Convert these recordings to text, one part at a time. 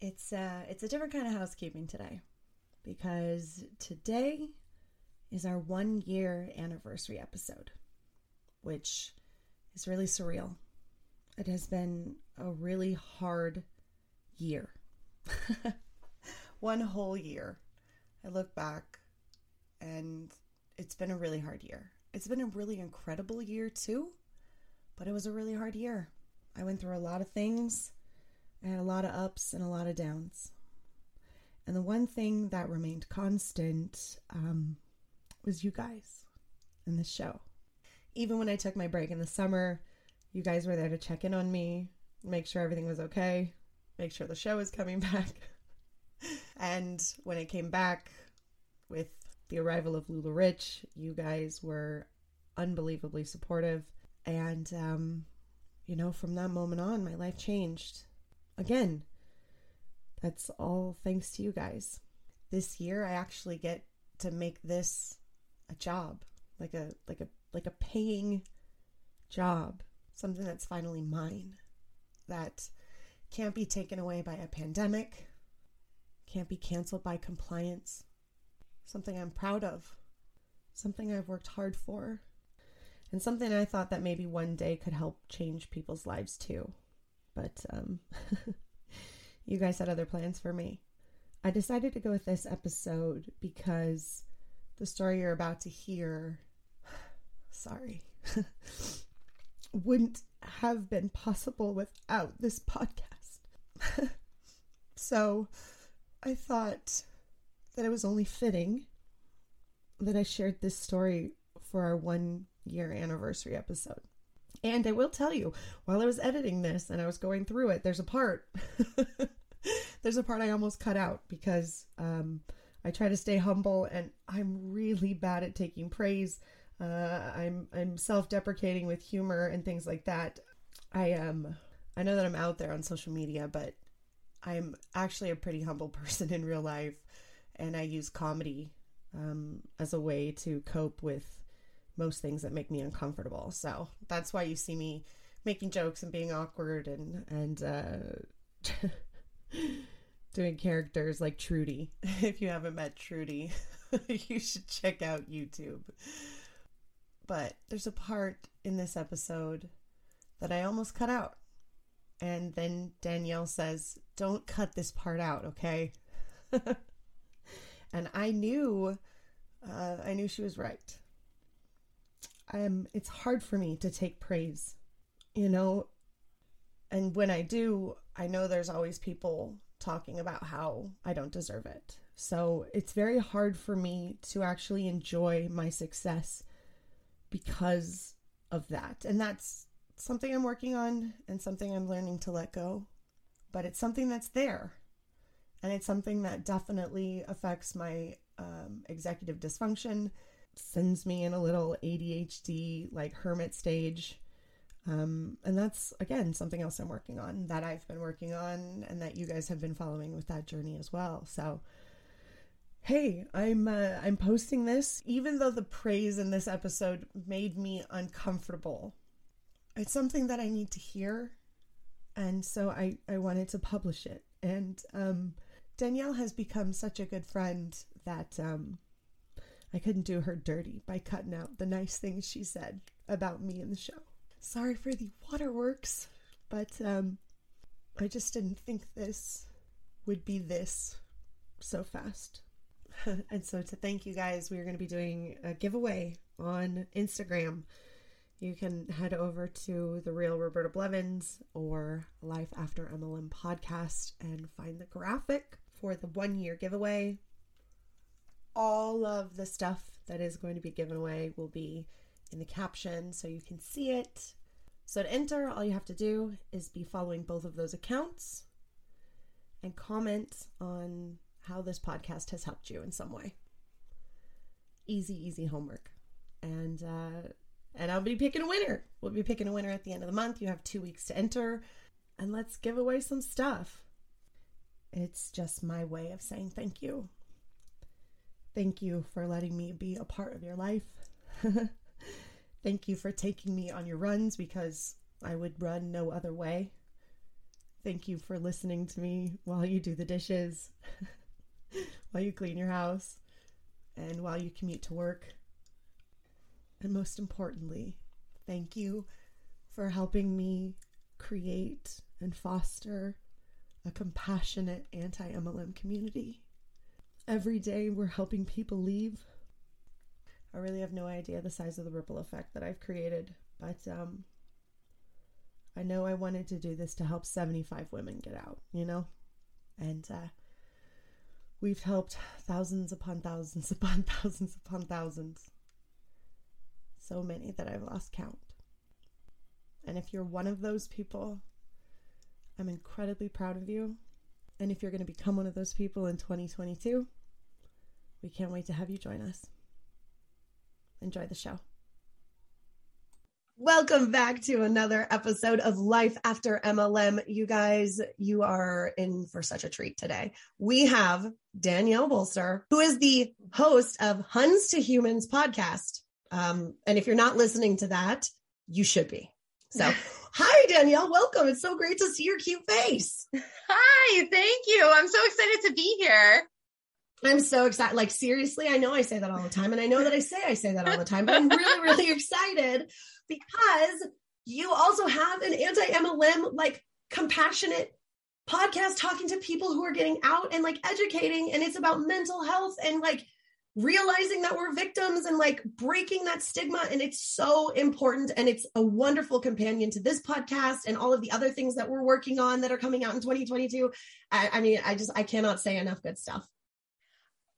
It's uh, it's a different kind of housekeeping today because today is our one year anniversary episode, which is really surreal. It has been a really hard year. one whole year. I look back and it's been a really hard year. It's been a really incredible year too, but it was a really hard year. I went through a lot of things. I had a lot of ups and a lot of downs. And the one thing that remained constant um, was you guys and the show. Even when I took my break in the summer, you guys were there to check in on me, make sure everything was okay, make sure the show was coming back. and when I came back with the arrival of LuLaRich, you guys were unbelievably supportive. And, um, you know, from that moment on, my life changed. Again, that's all thanks to you guys. This year, I actually get to make this a job, like a like a like a paying job, something that's finally mine, that can't be taken away by a pandemic, can't be canceled by compliance. Something I'm proud of, something I've worked hard for, and something I thought that maybe one day could help change people's lives too. But um, you guys had other plans for me. I decided to go with this episode because the story you're about to hear, sorry, wouldn't have been possible without this podcast. so I thought that it was only fitting that I shared this story for our one year anniversary episode. And I will tell you, while I was editing this and I was going through it, there's a part, there's a part I almost cut out because um, I try to stay humble and I'm really bad at taking praise. Uh, I'm I'm self-deprecating with humor and things like that. I am. Um, I know that I'm out there on social media, but I'm actually a pretty humble person in real life, and I use comedy um, as a way to cope with most things that make me uncomfortable. So that's why you see me making jokes and being awkward and and uh, doing characters like Trudy. If you haven't met Trudy, you should check out YouTube. But there's a part in this episode that I almost cut out. And then Danielle says, Don't cut this part out, okay? and I knew, uh, I knew she was right um, it's hard for me to take praise, you know. And when I do, I know there's always people talking about how I don't deserve it. So it's very hard for me to actually enjoy my success because of that. And that's something I'm working on and something I'm learning to let go. But it's something that's there. And it's something that definitely affects my um, executive dysfunction sends me in a little ADHD like hermit stage. Um, and that's again something else I'm working on that I've been working on and that you guys have been following with that journey as well. So hey, I'm uh, I'm posting this even though the praise in this episode made me uncomfortable. It's something that I need to hear and so I I wanted to publish it. And um Danielle has become such a good friend that um I couldn't do her dirty by cutting out the nice things she said about me in the show. Sorry for the waterworks, but um, I just didn't think this would be this so fast. and so, to thank you guys, we are going to be doing a giveaway on Instagram. You can head over to the real Roberta Blevins or Life After MLM podcast and find the graphic for the one year giveaway. All of the stuff that is going to be given away will be in the caption so you can see it. So to enter, all you have to do is be following both of those accounts and comment on how this podcast has helped you in some way. Easy, easy homework. And uh, and I'll be picking a winner. We'll be picking a winner at the end of the month. You have two weeks to enter, and let's give away some stuff. It's just my way of saying thank you. Thank you for letting me be a part of your life. Thank you for taking me on your runs because I would run no other way. Thank you for listening to me while you do the dishes, while you clean your house, and while you commute to work. And most importantly, thank you for helping me create and foster a compassionate anti MLM community. Every day we're helping people leave I really have no idea the size of the ripple effect that I've created, but um, I know I wanted to do this to help 75 women get out, you know? And uh, we've helped thousands upon thousands upon thousands upon thousands. So many that I've lost count. And if you're one of those people, I'm incredibly proud of you. And if you're going to become one of those people in 2022, we can't wait to have you join us. Enjoy the show. Welcome back to another episode of Life After MLM. You guys, you are in for such a treat today. We have Danielle Bolster, who is the host of Huns to Humans podcast. Um, and if you're not listening to that, you should be. So, hi, Danielle. Welcome. It's so great to see your cute face. Hi, thank you. I'm so excited to be here. I'm so excited. Like, seriously, I know I say that all the time. And I know that I say I say that all the time, but I'm really, really excited because you also have an anti MLM, like, compassionate podcast talking to people who are getting out and like educating. And it's about mental health and like realizing that we're victims and like breaking that stigma. And it's so important. And it's a wonderful companion to this podcast and all of the other things that we're working on that are coming out in 2022. I, I mean, I just, I cannot say enough good stuff.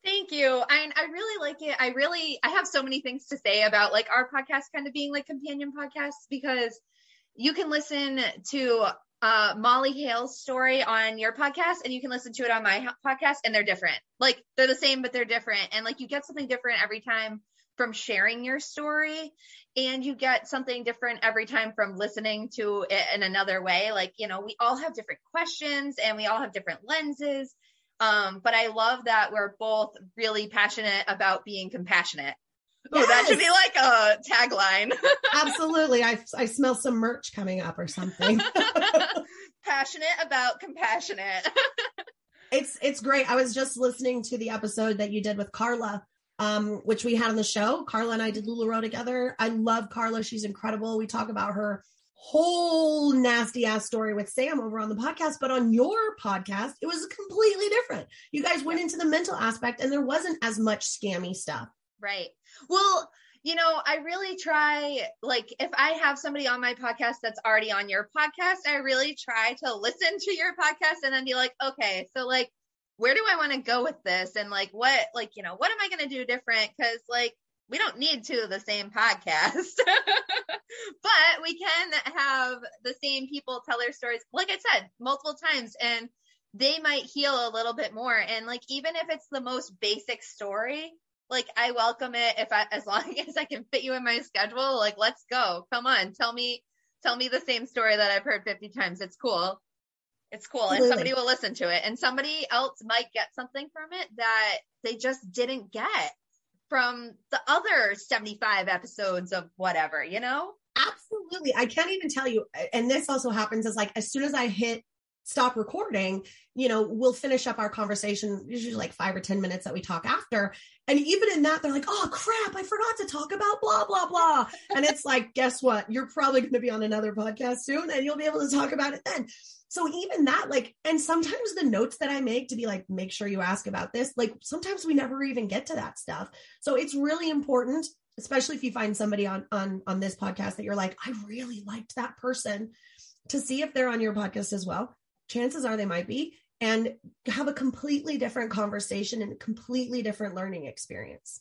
Thank you. I I really like it. I really I have so many things to say about like our podcast kind of being like companion podcasts because you can listen to uh, Molly Hale's story on your podcast and you can listen to it on my podcast and they're different. Like they're the same but they're different and like you get something different every time from sharing your story and you get something different every time from listening to it in another way. Like, you know, we all have different questions and we all have different lenses um, but I love that we're both really passionate about being compassionate. Yes. Oh, that should be like a tagline. Absolutely. I, I smell some merch coming up or something. passionate about compassionate. it's it's great. I was just listening to the episode that you did with Carla, um, which we had on the show. Carla and I did LuLaRoe together. I love Carla. She's incredible. We talk about her whole nasty ass story with Sam over on the podcast, but on your podcast, it was completely different. You guys went into the mental aspect and there wasn't as much scammy stuff. Right. Well, you know, I really try, like, if I have somebody on my podcast that's already on your podcast, I really try to listen to your podcast and then be like, okay, so like, where do I want to go with this? And like, what, like, you know, what am I going to do different? Cause like, we don't need two of the same podcast, but we can have the same people tell their stories, like I said, multiple times, and they might heal a little bit more. And like, even if it's the most basic story, like I welcome it if I, as long as I can fit you in my schedule, like, let's go. Come on, tell me, tell me the same story that I've heard 50 times. It's cool. It's cool. Absolutely. And somebody will listen to it. And somebody else might get something from it that they just didn't get from the other 75 episodes of whatever, you know? Absolutely. I can't even tell you. And this also happens as like as soon as I hit stop recording, you know, we'll finish up our conversation, usually like five or 10 minutes that we talk after. And even in that, they're like, oh crap, I forgot to talk about blah, blah, blah. And it's like, guess what? You're probably going to be on another podcast soon and you'll be able to talk about it then. So even that, like, and sometimes the notes that I make to be like, make sure you ask about this, like sometimes we never even get to that stuff. So it's really important especially if you find somebody on on on this podcast that you're like i really liked that person to see if they're on your podcast as well chances are they might be and have a completely different conversation and a completely different learning experience.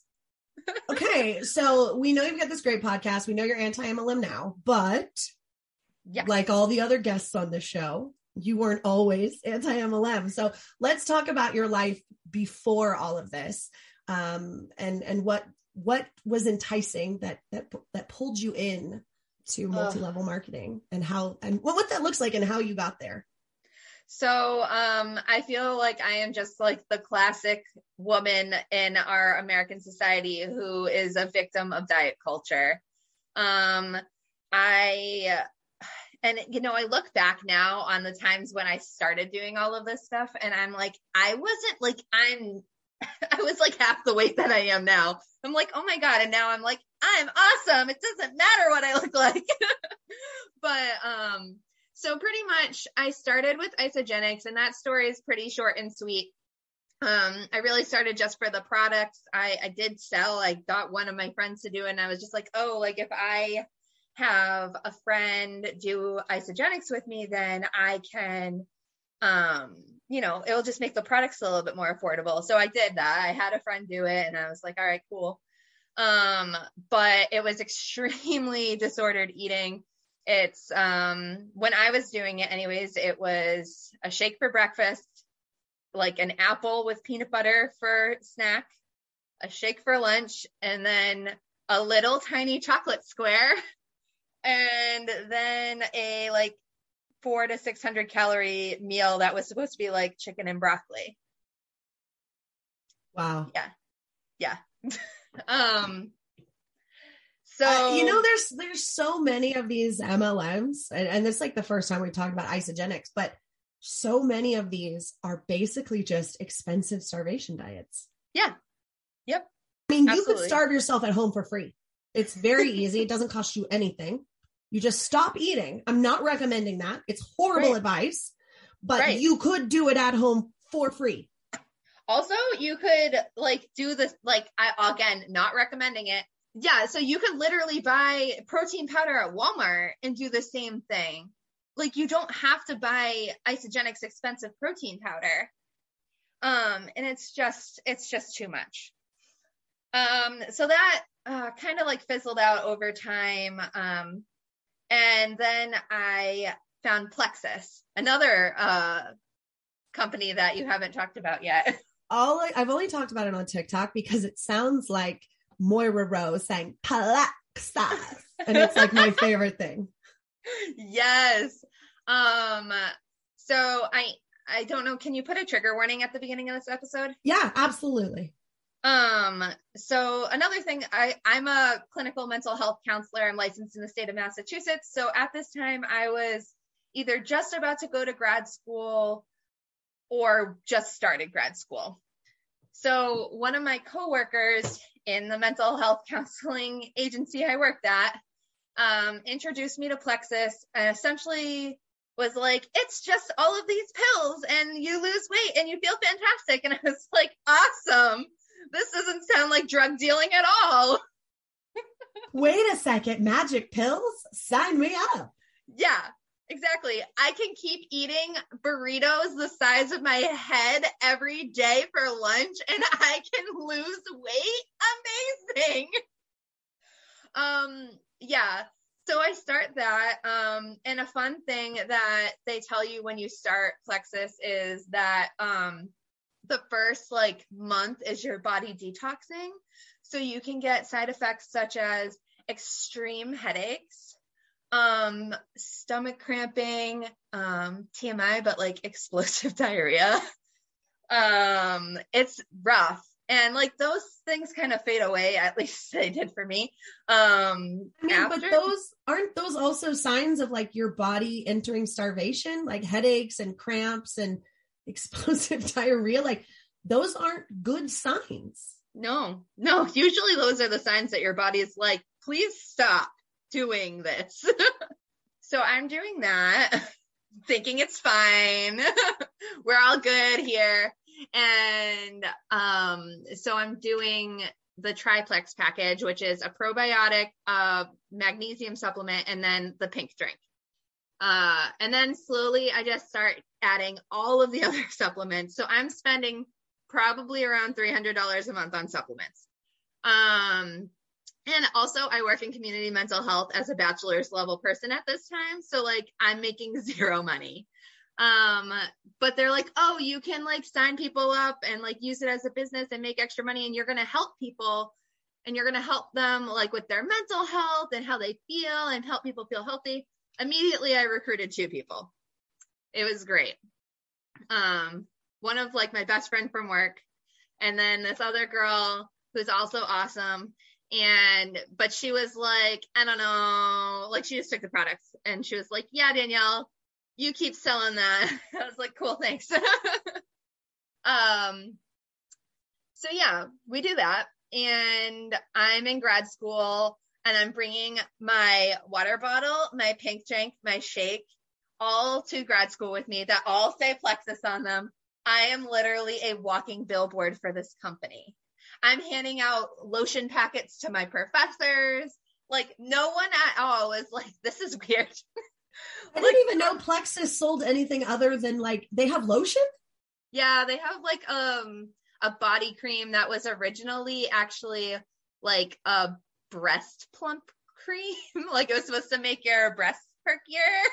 Okay so we know you've got this great podcast. We know you're anti-mlm now but Yeah. like all the other guests on the show you weren't always anti-mlm so let's talk about your life before all of this um, and and what what was enticing that that that pulled you in to multi-level marketing and how and what, what that looks like and how you got there So um, I feel like I am just like the classic woman in our American society who is a victim of diet culture. Um, I and you know I look back now on the times when I started doing all of this stuff, and I'm like I wasn't like I'm I was like half the weight that I am now. I'm like oh my god, and now I'm like I'm awesome. It doesn't matter what I look like, but um so pretty much I started with Isagenix and that story is pretty short and sweet. Um, I really started just for the products. I, I did sell, I got one of my friends to do it and I was just like, oh, like if I have a friend do Isagenix with me, then I can, um, you know, it'll just make the products a little bit more affordable. So I did that. I had a friend do it and I was like, all right, cool. Um, but it was extremely disordered eating it's um when I was doing it anyways, it was a shake for breakfast, like an apple with peanut butter for snack, a shake for lunch, and then a little tiny chocolate square, and then a like four to six hundred calorie meal that was supposed to be like chicken and broccoli. wow Yeah. Yeah. um so Uh, you know there's there's so many of these mlms and, and this is like the first time we talked about Isagenix but so many of these are basically just expensive starvation diets Yeah. Yep. i mean you could starve yourself at home for free it's very easy it doesn't cost you anything you just stop eating i'm not recommending that it's horrible Right. advice but Right. you could do it at home for free Also, you could like do this, like, I again, not recommending it. Yeah. So you could literally buy protein powder at Walmart and do the same thing. Like, you don't have to buy Isagenix expensive protein powder. Um, and it's just, it's just too much. Um, so that uh, kind of like fizzled out over time. Um, and then I found Plexus, another uh, company that you haven't talked about yet. all I, I've only talked about it on TikTok because it sounds like Moira Rose saying Plexus, and it's like my favorite thing. yes. Um so I I don't know, can you put a trigger warning at the beginning of this episode? Yeah, absolutely. Um so another thing I I'm a clinical mental health counselor. I'm licensed in the state of Massachusetts. So at this time I was either just about to go to grad school or just started grad school. So one of my coworkers in the mental health counseling agency I worked at um, introduced me to Plexus and essentially was like, it's just all of these pills and you lose weight and you feel fantastic. And I was like, awesome. This doesn't sound like drug dealing at all. Wait a second, magic pills? Sign me up. Yeah, exactly. I can keep eating burritos the size of my head every day for lunch and I can lose weight. Amazing. Um, yeah. So I start that. Um, and a fun thing that they tell you when you start Plexus is that um the first like month is your body detoxing. So you can get side effects such as extreme headaches, um stomach cramping, um TMI but like explosive diarrhea. Um it's rough. And like those things kind of fade away at least they did for me. Um I mean, after. but those aren't those also signs of like your body entering starvation? Like headaches and cramps and explosive diarrhea? Like those aren't good signs. No no. Usually those are the signs that your body is like please stop doing this so i'm doing that thinking it's fine we're all good here and um, so I'm doing the triplex package, which is a probiotic, uh, magnesium supplement, and then the pink drink. Uh, and then slowly I just start adding all of the other supplements. So I'm spending probably around $300 a month on supplements. Um, and also I work in community mental health as a bachelor's level person at this time. So like I'm making zero money. Um, but they're like, oh, you can like sign people up and like use it as a business and make extra money, and you're gonna help people and you're gonna help them like with their mental health and how they feel and help people feel healthy. Immediately I recruited two people. It was great. Um, one of like my best friend from work, and then this other girl who's also awesome and but she was like i don't know like she just took the products and she was like yeah danielle you keep selling that. I was like, cool, thanks. um, so yeah, we do that. And I'm in grad school and I'm bringing my water bottle, my pink drink, my shake, all to grad school with me that all say Plexus on them. I am literally a walking billboard for this company. I'm handing out lotion packets to my professors. Like no one at all is like, this is weird. I like, didn't even know Plexus sold anything other than like they have lotion. Yeah, they have like um a body cream that was originally actually like a breast plump cream. like it was supposed to make your breasts perkier.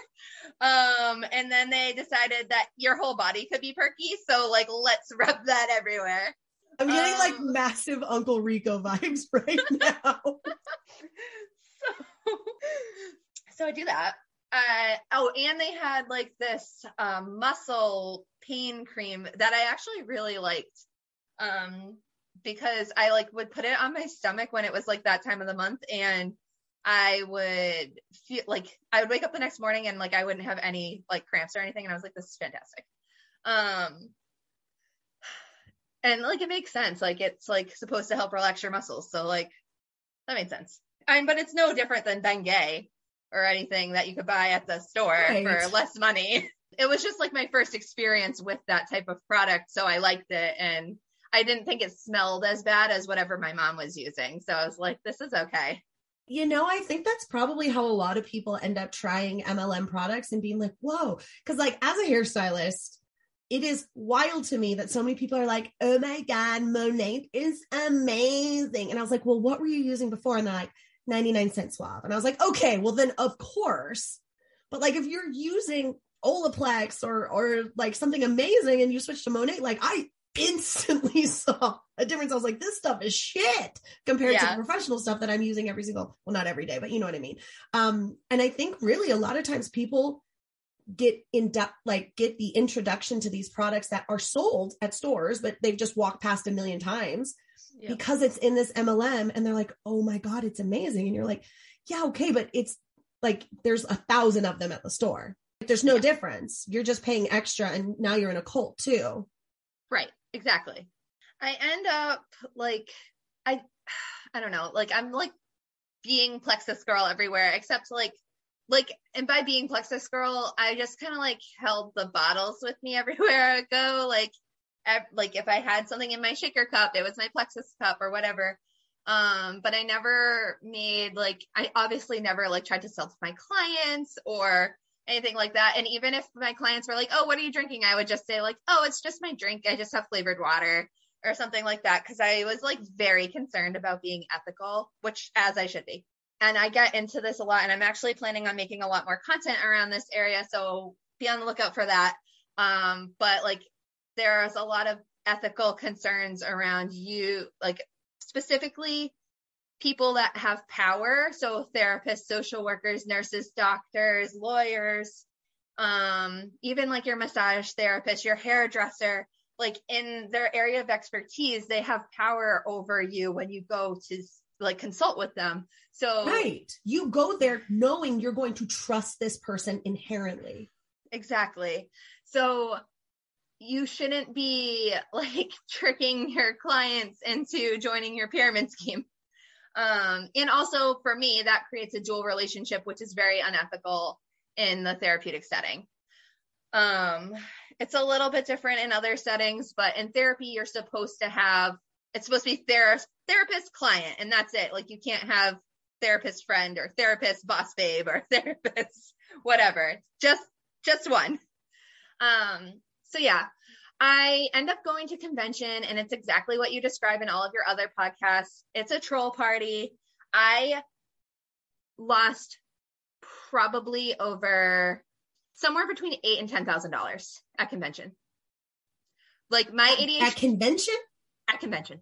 Um, and then they decided that your whole body could be perky. So like let's rub that everywhere. I'm getting um, like massive Uncle Rico vibes right now. so, so I do that uh, oh, and they had like this um, muscle pain cream that I actually really liked. Um, because I like would put it on my stomach when it was like that time of the month and I would feel like I would wake up the next morning and like I wouldn't have any like cramps or anything and I was like this is fantastic. Um and like it makes sense like it's like supposed to help relax your muscles so like that made sense. I mean but it's no different than Bengay or anything that you could buy at the store right. for less money. It was just like my first experience with that type of product. So I liked it. And I didn't think it smelled as bad as whatever my mom was using. So I was like, this is okay. You know, I think that's probably how a lot of people end up trying MLM products and being like, whoa. Cause like as a hairstylist, it is wild to me that so many people are like, oh my God, Monat is amazing. And I was like, well, what were you using before? And they're like, 99 cent swab. And I was like, okay, well then of course. But like if you're using Olaplex or or like something amazing and you switch to Monat, like I instantly saw a difference. I was like, this stuff is shit compared yeah. to the professional stuff that I'm using every single, well, not every day, but you know what I mean. Um, and I think really a lot of times people get in depth, like get the introduction to these products that are sold at stores, but they've just walked past a million times because it's in this MLM and they're like, oh my God, it's amazing. And you're like, yeah, okay, but it's like there's a thousand of them at the store. There's no yeah. difference. You're just paying extra and now you're in a cult too. Right. Exactly. I end up like I I don't know, like I'm like being plexus girl everywhere except like like and by being plexus girl, I just kind of like held the bottles with me everywhere I go. Like like if I had something in my shaker cup, it was my plexus cup or whatever. Um, but I never made like I obviously never like tried to sell to my clients or anything like that. And even if my clients were like, "Oh, what are you drinking?" I would just say like, "Oh, it's just my drink. I just have flavored water." Or something like that because I was like very concerned about being ethical, which as I should be. And I get into this a lot, and I'm actually planning on making a lot more content around this area. So be on the lookout for that. Um, but like there's a lot of ethical concerns around you, like specifically people that have power. So therapists, social workers, nurses, doctors, lawyers, um, even like your massage therapist, your hairdresser, like in their area of expertise, they have power over you when you go to like consult with them. So right, you go there knowing you're going to trust this person inherently. Exactly. So you shouldn't be like tricking your clients into joining your pyramid scheme. Um, and also for me, that creates a dual relationship, which is very unethical in the therapeutic setting. Um, it's a little bit different in other settings, but in therapy, you're supposed to have it's supposed to be ther- therapist client, and that's it. Like you can't have therapist friend or therapist boss babe or therapist whatever. Just just one. Um, so yeah, I end up going to convention and it's exactly what you describe in all of your other podcasts. It's a troll party. I lost probably over somewhere between eight and ten thousand dollars at convention. Like my ADHD at convention? At convention.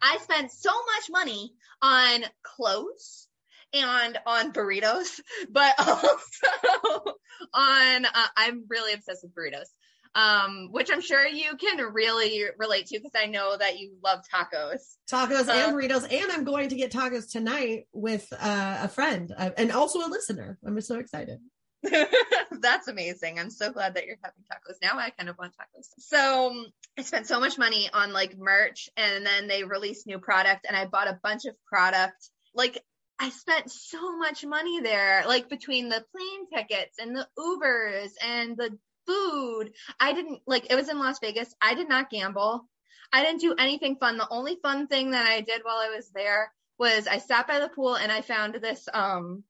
I spent so much money on clothes and on burritos, but also on, uh, I'm really obsessed with burritos um, which I'm sure you can really relate to because I know that you love tacos. Tacos uh, and burritos. And I'm going to get tacos tonight with uh, a friend uh, and also a listener. I'm so excited. That's amazing. I'm so glad that you're having tacos. Now I kind of want tacos. So I spent so much money on like merch and then they released new product and I bought a bunch of product. Like I spent so much money there, like between the plane tickets and the Ubers and the food. I didn't like it was in Las Vegas. I did not gamble. I didn't do anything fun. The only fun thing that I did while I was there was I sat by the pool and I found this um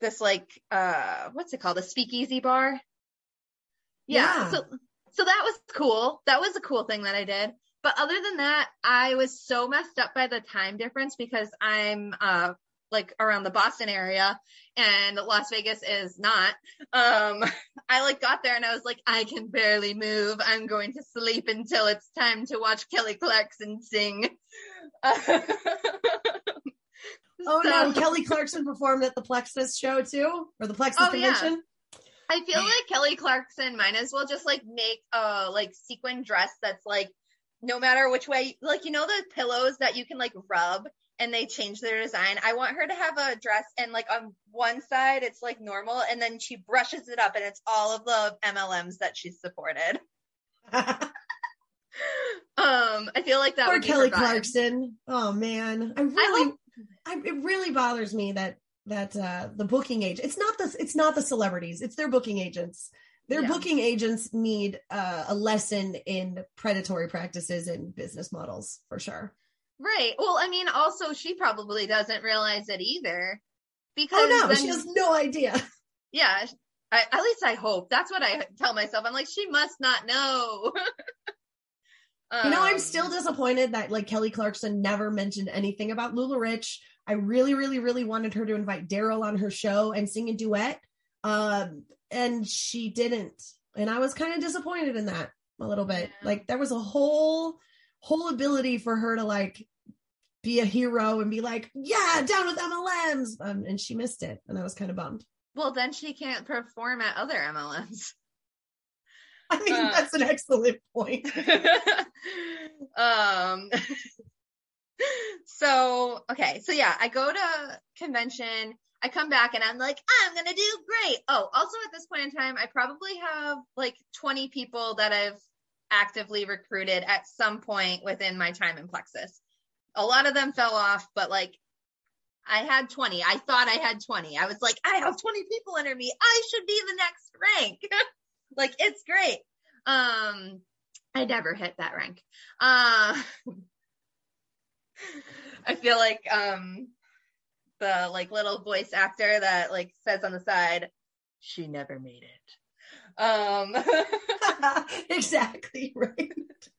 this like uh what's it called? A speakeasy bar. Yeah. yeah. So so that was cool. That was a cool thing that I did. But other than that, I was so messed up by the time difference because I'm uh like around the Boston area and Las Vegas is not. Um, I like got there and I was like, I can barely move. I'm going to sleep until it's time to watch Kelly Clarkson sing. oh so, no, Kelly Clarkson performed at the Plexus show too, or the Plexus oh, convention. Yeah. I feel like Kelly Clarkson might as well just like make a like sequin dress that's like no matter which way, like you know the pillows that you can like rub and they change their design. I want her to have a dress and like on one side it's like normal and then she brushes it up and it's all of the MLMs that she's supported. um, I feel like that Poor Kelly Clarkson. Oh man. I really I I, it really bothers me that that uh the booking agent it's not the it's not the celebrities, it's their booking agents. Their yeah. booking agents need uh, a lesson in predatory practices and business models for sure. Right. Well, I mean, also she probably doesn't realize it either. Because oh no, then, she has no idea. Yeah, I, at least I hope. That's what I tell myself. I'm like, she must not know. um, you know, I'm still um, disappointed that like Kelly Clarkson never mentioned anything about LuLaRich. I really, really, really wanted her to invite Daryl on her show and sing a duet, um, and she didn't. And I was kind of disappointed in that a little bit. Yeah. Like there was a whole whole ability for her to like be a hero and be like, yeah, down with MLMs. Um, and she missed it. And I was kind of bummed. Well, then she can't perform at other MLMs. I think uh, that's an excellent point. um, so, okay. So, yeah, I go to convention. I come back and I'm like, I'm going to do great. Oh, also at this point in time, I probably have like 20 people that I've actively recruited at some point within my time in Plexus. A lot of them fell off, but like I had 20. I thought I had 20. I was like, I have 20 people under me. I should be the next rank. Like it's great. Um I never hit that rank. Uh I feel like um the like little voice actor that like says on the side, she never made it. Um, exactly right. to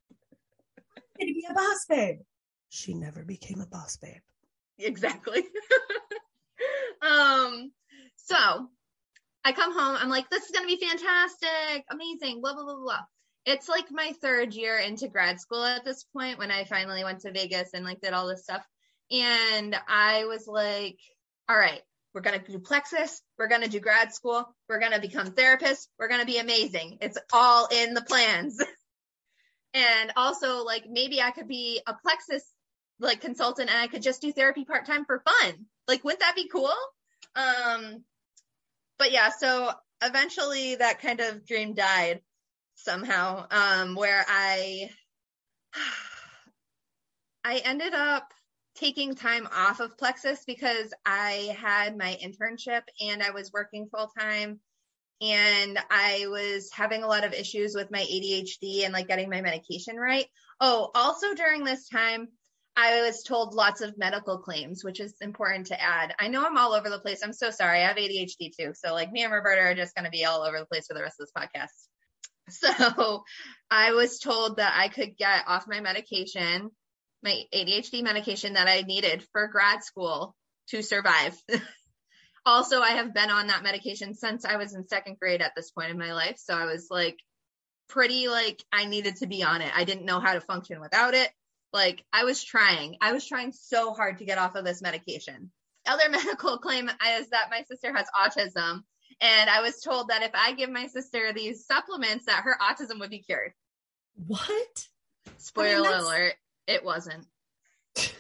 be a boss babe. She never became a boss babe. Exactly. um, so I come home. I'm like, this is gonna be fantastic, amazing, blah blah blah blah. It's like my third year into grad school at this point when I finally went to Vegas and like did all this stuff. And I was like, all right, we're going to do Plexus. We're going to do grad school. We're going to become therapists. We're going to be amazing. It's all in the plans. and also like maybe I could be a Plexus like consultant and I could just do therapy part time for fun. Like, wouldn't that be cool? Um, but yeah, so eventually that kind of dream died somehow, um, where I, I ended up taking time off of Plexus because I had my internship and I was working full time and I was having a lot of issues with my ADHD and like getting my medication right. Oh, also during this time, I was told lots of medical claims, which is important to add. I know I'm all over the place. I'm so sorry. I have ADHD too. So like me and Roberta are just going to be all over the place for the rest of this podcast. So I was told that I could get off my medication, my ADHD medication that I needed for grad school to survive. also, I have been on that medication since I was in second grade at this point in my life. So I was like pretty like I needed to be on it. I didn't know how to function without it. Like I was trying, I was trying so hard to get off of this medication. Other medical claim is that my sister has autism. And I was told that if I give my sister these supplements, that her autism would be cured. What? Spoiler I mean, alert, it wasn't. that's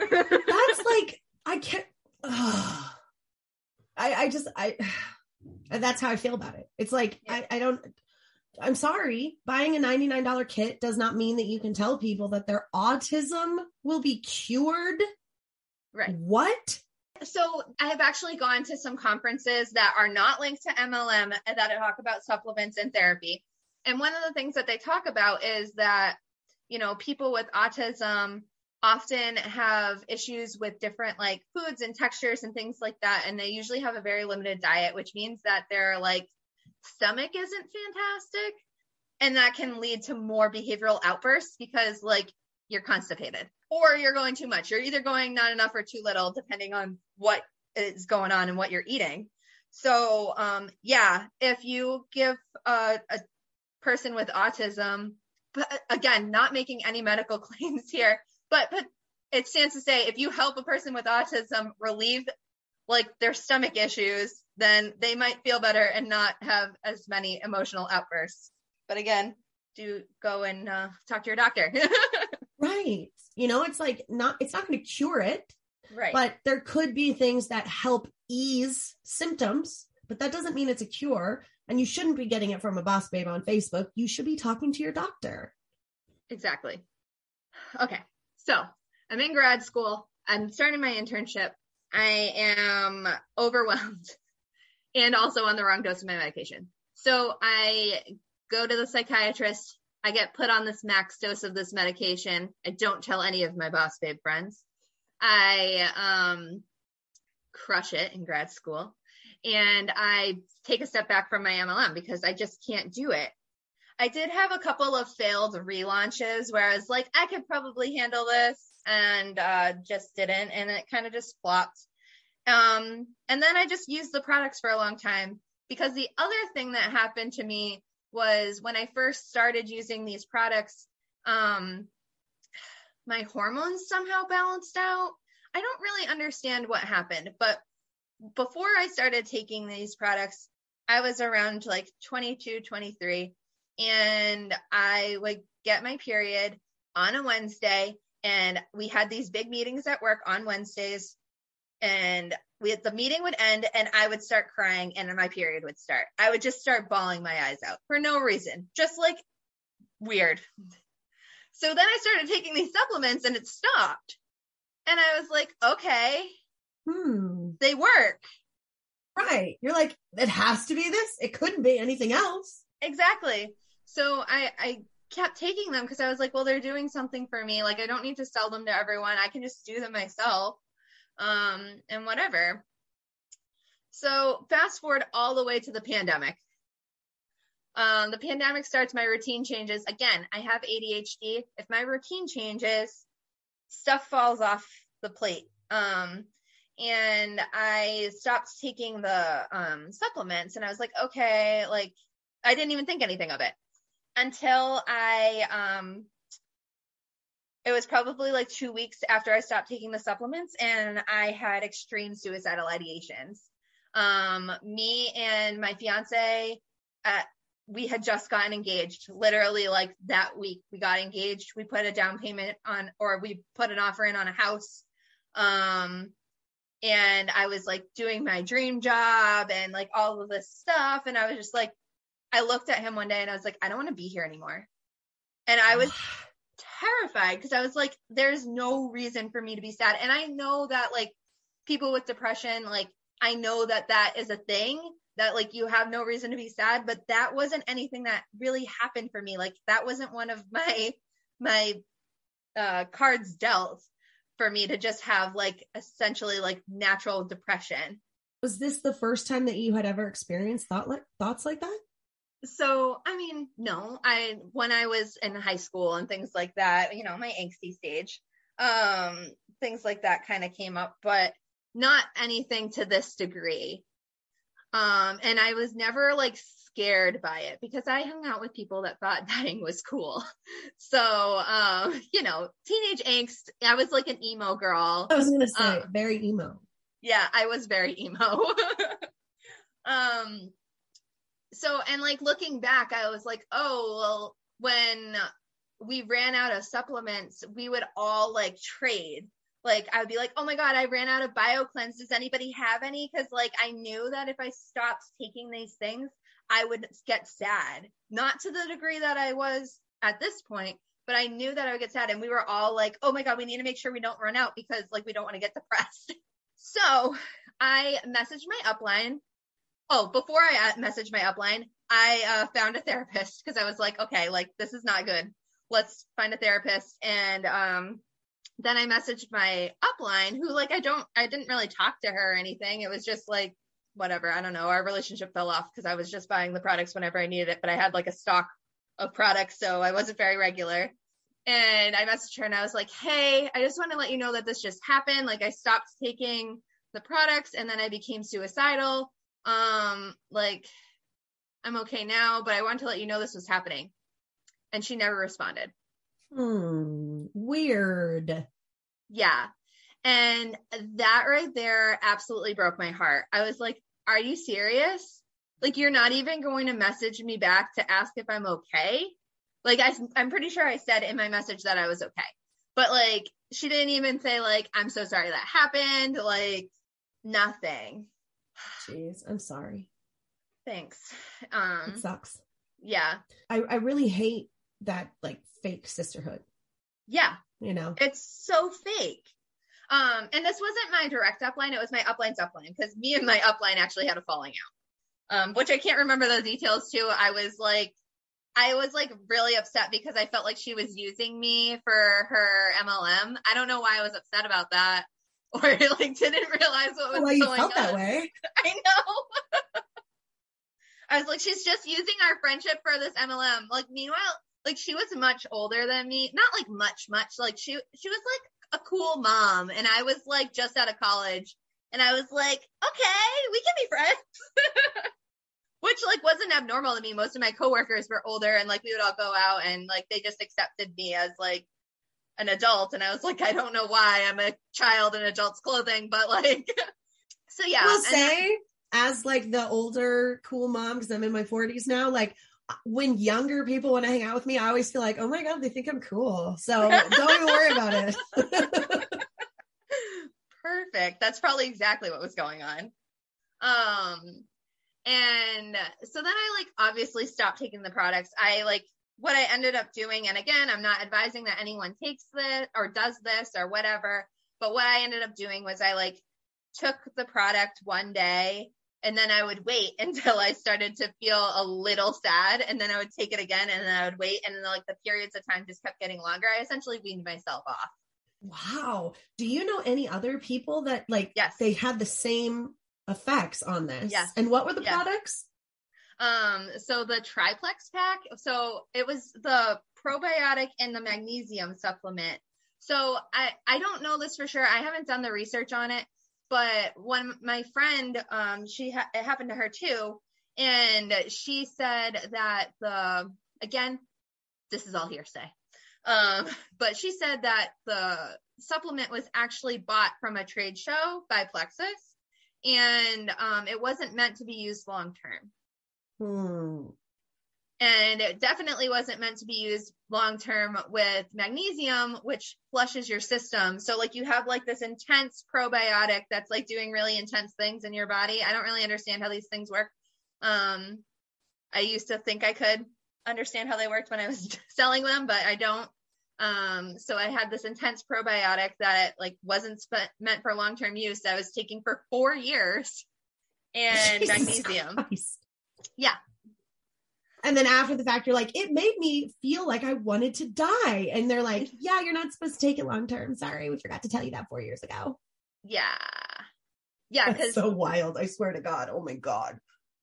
like, I can't. I, I just, I, and that's how I feel about it. It's like, yeah. I, I don't, I'm sorry, buying a $99 kit does not mean that you can tell people that their autism will be cured. Right. What? So I have actually gone to some conferences that are not linked to MLM that talk about supplements and therapy. And one of the things that they talk about is that, you know, people with autism often have issues with different like foods and textures and things like that. And they usually have a very limited diet, which means that they're like stomach isn't fantastic. And that can lead to more behavioral outbursts because, like, you're constipated or you're going too much. You're either going not enough or too little, depending on what is going on and what you're eating. So, um, yeah, if you give a, a person with autism, but again, not making any medical claims here, but, but it stands to say if you help a person with autism relieve like their stomach issues, then they might feel better and not have as many emotional outbursts. But again, do go and uh, talk to your doctor. right. You know, it's like not, it's not going to cure it. Right. But there could be things that help ease symptoms, but that doesn't mean it's a cure. And you shouldn't be getting it from a boss babe on Facebook. You should be talking to your doctor. Exactly. Okay. So I'm in grad school. I'm starting my internship. I am overwhelmed and also on the wrong dose of my medication. So I go to the psychiatrist. I get put on this max dose of this medication. I don't tell any of my boss babe friends. I um, crush it in grad school and I take a step back from my MLM because I just can't do it. I did have a couple of failed relaunches where I was like, I could probably handle this and uh, just didn't. And it kind of just flopped. Um, and then I just used the products for a long time because the other thing that happened to me was when I first started using these products, um, my hormones somehow balanced out. I don't really understand what happened, but before I started taking these products, I was around like 22, 23, and I would get my period on a Wednesday. And we had these big meetings at work on Wednesdays and we the meeting would end and I would start crying and my period would start. I would just start bawling my eyes out for no reason, just like weird. So then I started taking these supplements and it stopped. And I was like, okay, hmm. they work. Right. You're like, it has to be this. It couldn't be anything else. Exactly. So I, I kept taking them because I was like, well, they're doing something for me. Like, I don't need to sell them to everyone. I can just do them myself um, and whatever. So fast forward all the way to the pandemic. Um, the pandemic starts, my routine changes. Again, I have ADHD. If my routine changes, stuff falls off the plate. Um, and I stopped taking the um, supplements and I was like, okay, like I didn't even think anything of it until I um, it was probably like two weeks after I stopped taking the supplements and I had extreme suicidal ideations. Um, me and my fiance, uh, we had just gotten engaged. Literally like that week we got engaged. We put a down payment on or we put an offer in on a house. Um and i was like doing my dream job and like all of this stuff. And i was just like i looked at him one day and i was like i don't want to be here anymore. And i was terrified because i was like there's no reason for me to be sad. And i know that like people with depression like i know that that is a thing that like you have no reason to be sad but that wasn't anything that really happened for me. Like that wasn't one of my my uh cards dealt for me to just have like essentially like natural depression. Was this the first time that you had ever experienced thought like thoughts like that so i mean no i when i was in high school and things like that you know my angsty stage um things like that kind of came up but not anything to this degree um, and I was never like scared by it because I hung out with people that thought dying was cool. So, um, you know, teenage angst, I was like an emo girl. I was going to say um, very emo. Yeah, I was very emo. um, so, and like looking back, I was like, oh, well, when we ran out of supplements, we would all like trade like I would be like, oh my God, I ran out of BioCleanse. Does anybody have any? Because like I knew that if I stopped taking these things, I would get sad. Not to the degree that I was at this point, but I knew that I would get sad. And we were all like, oh my God, we need to make sure we don't run out because like we don't want to get depressed. so I messaged my upline. Oh, before I messaged my upline, I uh, found a therapist because I was like, okay, like this is not good. Let's find a therapist. And um, then I messaged my upline who like I don't I didn't really talk to her or anything. It was just like whatever, I don't know. Our relationship fell off because I was just buying the products whenever I needed it, but I had like a stock of products, so I wasn't very regular. And I messaged her and I was like, "Hey, I just want to let you know that this just happened. Like I stopped taking the products and then I became suicidal. Um like I'm okay now, but I wanted to let you know this was happening." And she never responded. Hmm, weird. Yeah. And that right there absolutely broke my heart. I was like, are you serious? Like, you're not even going to message me back to ask if I'm okay? Like, I, I'm pretty sure I said in my message that I was okay. But like, she didn't even say, like, I'm so sorry that happened. Like, nothing. Jeez, I'm sorry. Thanks. Um, it sucks. Yeah. I, I really hate that like fake sisterhood. Yeah. You know, it's so fake. Um, and this wasn't my direct upline, it was my upline's upline because me and my upline actually had a falling out. Um, which I can't remember the details too. I was like, I was like really upset because I felt like she was using me for her MLM. I don't know why I was upset about that or like didn't realize what was well, you going felt on. that way. I know. I was like, she's just using our friendship for this MLM. Like, meanwhile, like she was much older than me. Not like much, much. Like she she was like a cool mom, and I was like just out of college, and I was like, okay, we can be friends. Which like wasn't abnormal to me. Most of my coworkers were older, and like we would all go out, and like they just accepted me as like an adult, and I was like, I don't know why I'm a child in adult's clothing, but like, so yeah. We'll say as like the older cool mom because I'm in my 40s now, like when younger people want to hang out with me, I always feel like, oh my God, they think I'm cool. So don't even worry about it. Perfect. That's probably exactly what was going on. Um, and so then I like obviously stopped taking the products. I like what I ended up doing, and again, I'm not advising that anyone takes this or does this or whatever, but what I ended up doing was I like took the product one day and then I would wait until I started to feel a little sad, and then I would take it again, and then I would wait, and then like the periods of time just kept getting longer. I essentially weaned myself off. Wow. Do you know any other people that like yes. they had the same effects on this? Yes. And what were the yes. products? Um, so the triplex pack, so it was the probiotic and the magnesium supplement. So I I don't know this for sure. I haven't done the research on it, but when my friend, um, she ha- it happened to her too, and she said that the again, this is all hearsay. Um, but she said that the supplement was actually bought from a trade show by Plexus and um, it wasn't meant to be used long term. Hmm. And it definitely wasn't meant to be used long term with magnesium, which flushes your system. So, like, you have like this intense probiotic that's like doing really intense things in your body. I don't really understand how these things work. Um, I used to think I could understand how they worked when I was selling them, but I don't. Um, so I had this intense probiotic that like wasn't meant for long term use. I was taking for four years, and Jesus magnesium. Christ. Yeah, And then after the fact, you're like, it made me feel like I wanted to die. And they're like, yeah, you're not supposed to take it long term. Sorry, we forgot to tell you that four years ago. yeah, yeah. That's Because so wild. I swear to God. Oh my God.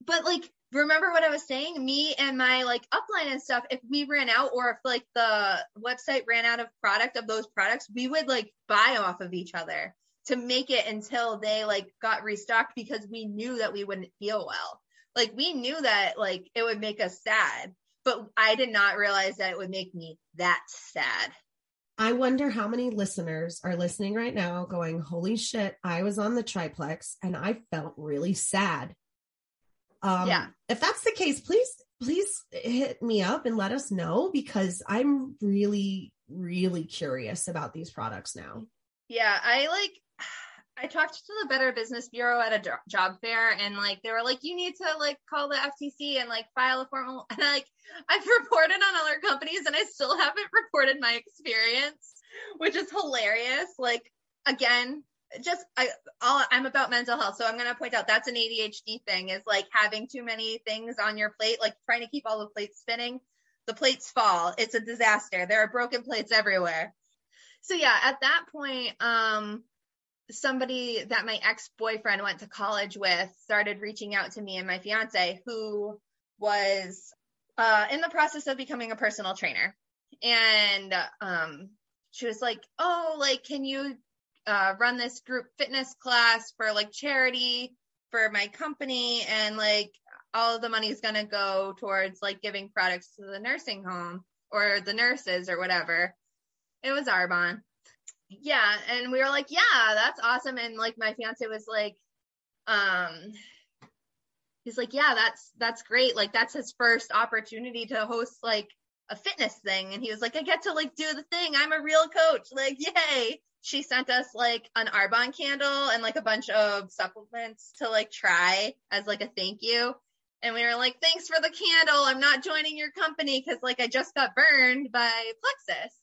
but like remember what I was saying? Me and my like upline and stuff, if we ran out or if like the website ran out of product of those products, we would like buy off of each other to make it until they like got restocked because we knew that we wouldn't feel well. Like we knew that like it would make us sad, but I did not realize that it would make me that sad. I wonder how many listeners are listening right now going, Holy shit, I was on the triplex and I felt really sad. Um, Yeah. If that's the case, please, please hit me up and let us know because I'm really, really curious about these products now. Yeah, I like I talked to the Better Business Bureau at a job fair and like they were like you need to like call the FTC and like file a formal and like I've reported on other companies and I still haven't reported my experience, which is hilarious. Like again, just I all I'm about mental health, so I'm to point out that's an ADHD thing is like having too many things on your plate, like trying to keep all the plates spinning. The plates fall. It's a disaster. There are broken plates everywhere. So yeah, at that point, um, somebody that my ex-boyfriend went to college with started reaching out to me and my fiance who was uh, in the process of becoming a personal trainer. And um, she was like oh like can you uh, run this group fitness class for like charity for my company? And like all the money is going to go towards like giving products to the nursing home or the nurses or whatever. It was arbonne yeah and we were like yeah that's awesome. And like my fiance was like um he's like yeah that's that's great. Like that's his first opportunity to host like a fitness thing. And he was like i get to like do the thing. I'm a real coach. Like yay. She sent us like an arbonne candle and like a bunch of supplements to like try as like a thank you. And we were like thanks for the candle. I'm not joining your company because like i just got burned by plexus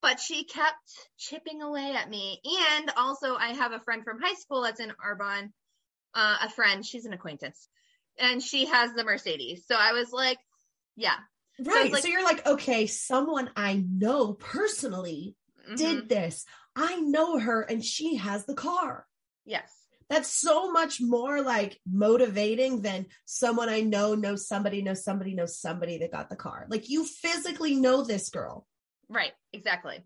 but she kept chipping away at me. And also, I have a friend from high school that's in Arbonne, uh, a friend, she's an acquaintance, and she has the Mercedes. So I was like, yeah. So Right. it's like- so you're like, okay, someone I know personally mhm, did this. I know her and she has the car. Yes. That's so much more like motivating than someone I know knows somebody knows somebody knows somebody that got the car. Like you physically know this girl. Right. Exactly.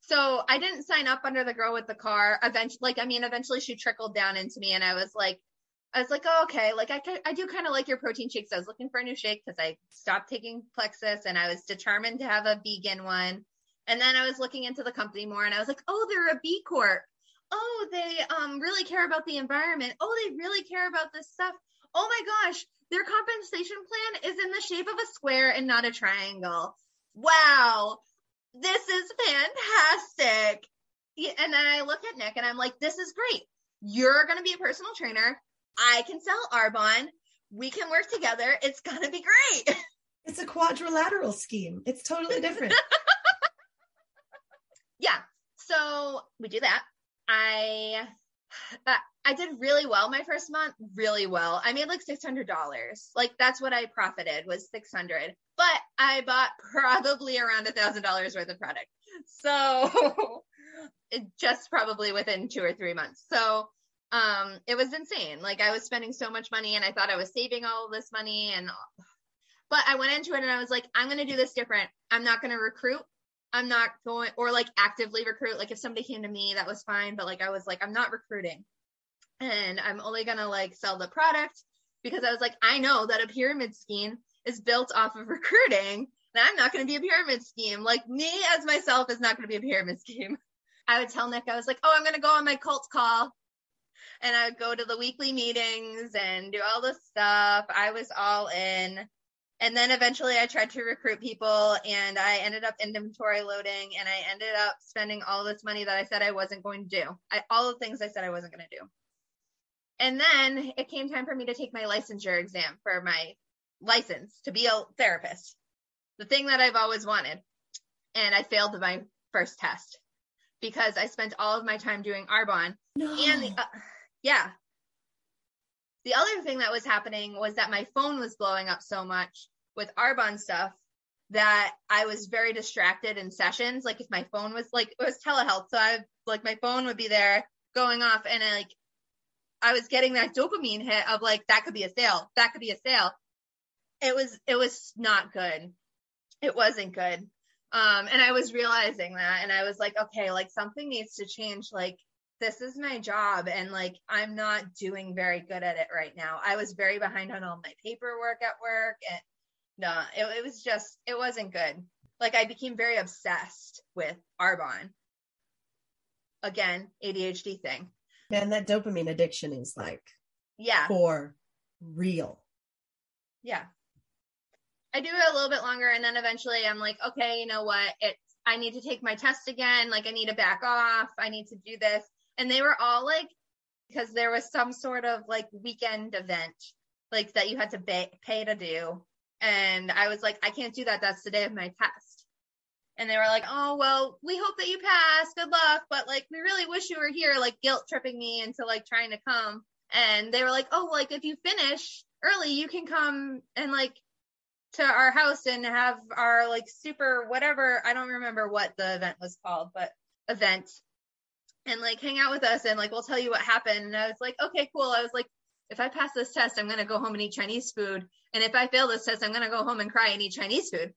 So I didn't sign up under the girl with the car. Eventually, like, I mean, eventually she trickled down into me and I was like, I was like, oh, okay. Like I, I do kind of like your protein shakes. I was looking for a new shake because I stopped taking Plexus and I was determined to have a vegan one. And then I was looking into the company more and I was like, oh, they're a B Corp. Oh, they um really care about the environment. Oh, they really care about this stuff. Oh my gosh, their compensation plan is in the shape of a square and not a triangle. Wow, this is fantastic. And then I look at Nick and I'm like, this is great. You're going to be a personal trainer. I can sell Arbonne. We can work together. It's going to be great. It's a quadrilateral scheme. It's totally different. yeah. So we do that. I I did really well my first month, really well. I made like six hundred dollars. Like that's what I profited was six hundred. But I bought probably around a thousand dollars worth of product. So just probably within two or three months. So um it was insane. Like I was spending so much money and I thought I was saving all this money and but I went into it and I was like, I'm gonna do this different. I'm not gonna recruit. I'm not going or like actively recruit. Like if somebody came to me, that was fine. But like I was like, I'm not recruiting. And I'm only gonna like sell the product because I was like, I know that a pyramid scheme is built off of recruiting. And I'm not to be a pyramid scheme. Like me as myself is not to be a pyramid scheme. I would tell Nick, I was like, oh, I'm to go on my cult call. And I would go to the weekly meetings and do all this stuff. I was all in. And then eventually I tried to recruit people and I ended up inventory loading and I ended up spending all this money that I said I wasn't going to do. I, all the things I said I wasn't going to do. And then it came time for me to take my licensure exam for my license to be a therapist, the thing that I've always wanted. And I failed my first test because I spent all of my time doing Arbonne. No. And the, uh, yeah. The other thing that was happening was that my phone was blowing up so much with Arbonne stuff that I was very distracted in sessions. Like if my phone was like it was telehealth, so I like my phone would be there going off, and I, like I was getting that dopamine hit of like that could be a sale, that could be a sale. It was it was not good. It wasn't good. Um, and I was realizing that, and I was like, okay, like something needs to change. Like this is my job, and like I'm not doing very good at it right now. I was very behind on all my paperwork at work, and no, it, it was just it wasn't good. Like I became very obsessed with Arbonne. Again, ADHD thing. Man, that dopamine addiction is like, yeah, for real. Yeah. I do it a little bit longer and then eventually I'm like, okay, you know what? It's, I need to take my test again. Like I need to back off. I need to do this. And they were all like, because there was some sort of like weekend event, like that you had to pay, pay to do. And I was like, I can't do that. That's the day of my test. And they were like, oh, well, we hope that you pass. Good luck. But like, we really wish you were here, like guilt tripping me into like trying to come. And they were like, oh, like if you finish early, you can come and like to our house and have our like super whatever I don't remember what the event was called, but event and like hang out with us and like we'll tell you what happened. And I was like, okay, cool. I was like, if I pass this test, I'm gonna go home and eat Chinese food. And if I fail this test, I'm gonna go home and cry and eat Chinese food.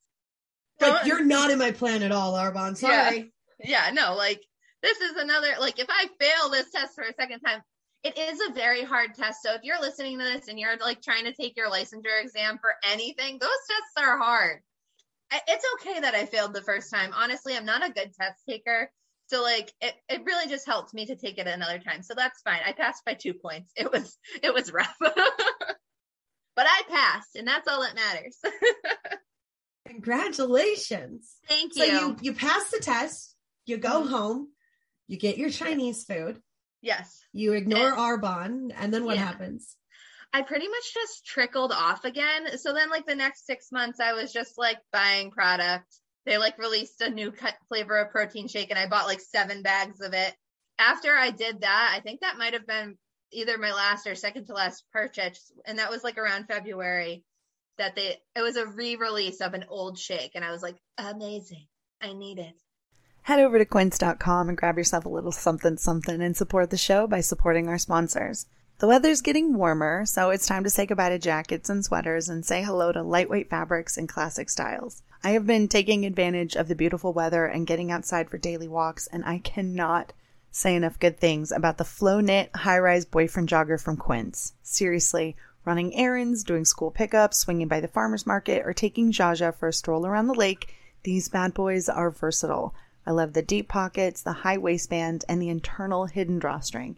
Like you're not in my plan at all, Arbonne. Sorry. Yeah. yeah, no, like this is another like if I fail this test for a second time, it is a very hard test. So if you're listening to this and you're like trying to take your licensure exam for anything, those tests are hard. It's okay that I failed the first time. Honestly, I'm not a good test taker. So like it, it really just helped me to take it another time. So that's fine. I passed by two points. It was it was rough. but I passed and that's all that matters. Congratulations. Thank you. So you you pass the test, you go mm-hmm. home, you get your Chinese food. Yes. You ignore and, Arbonne, and then what yeah. happens? I pretty much just trickled off again. So then, like the next six months, I was just like buying product. They like released a new cut flavor of protein shake, and I bought like seven bags of it. After I did that, I think that might have been either my last or second to last purchase, and that was like around February. That they it was a re-release of an old shake, and I was like, amazing. I need it. Head over to quince.com and grab yourself a little something something and support the show by supporting our sponsors. The weather's getting warmer, so it's time to say goodbye to jackets and sweaters and say hello to lightweight fabrics and classic styles. I have been taking advantage of the beautiful weather and getting outside for daily walks, and I cannot say enough good things about the flow knit high rise boyfriend jogger from Quince. Seriously, running errands, doing school pickups, swinging by the farmer's market, or taking Jaja for a stroll around the lake, these bad boys are versatile. I love the deep pockets, the high waistband, and the internal hidden drawstring.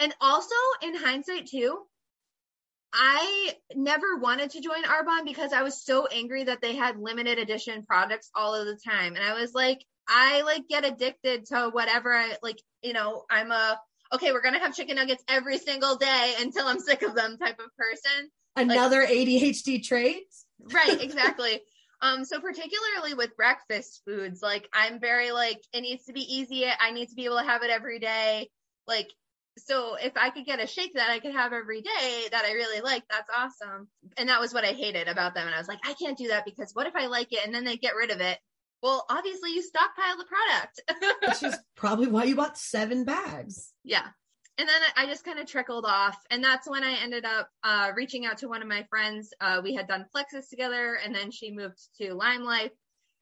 And also, in hindsight, too, I never wanted to join Arbonne because I was so angry that they had limited edition products all of the time. And I was like, I like get addicted to whatever I like, you know, I'm a okay, we're gonna have chicken nuggets every single day until I'm sick of them type of person. Another like, ADHD trait. Right, exactly. um, so particularly with breakfast foods, like I'm very like it needs to be easy. I need to be able to have it every day. Like so if I could get a shake that I could have every day that I really like, that's awesome. And that was what I hated about them. And I was like, I can't do that because what if I like it and then they get rid of it? Well, obviously you stockpile the product. Which is probably why you bought seven bags. Yeah. And then I just kind of trickled off. And that's when I ended up uh, reaching out to one of my friends. Uh, we had done Plexus together and then she moved to Lime Life.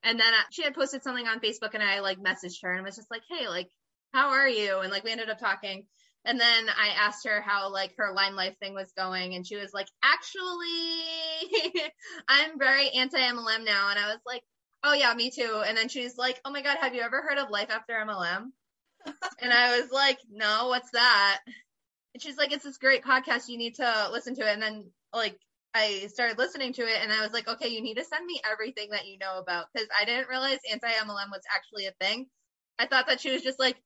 And then uh, she had posted something on Facebook and I like messaged her and was just like, hey, like, how are you? And like we ended up talking. And then I asked her how like her Lime Life thing was going, and she was like, "Actually, I'm very anti MLM now." And I was like, "Oh yeah, me too." And then she's like, "Oh my god, have you ever heard of Life After MLM?" and I was like, "No, what's that?" And she's like, "It's this great podcast. You need to listen to it." And then like I started listening to it, and I was like, "Okay, you need to send me everything that you know about," because I didn't realize anti MLM was actually a thing. I thought that she was just like,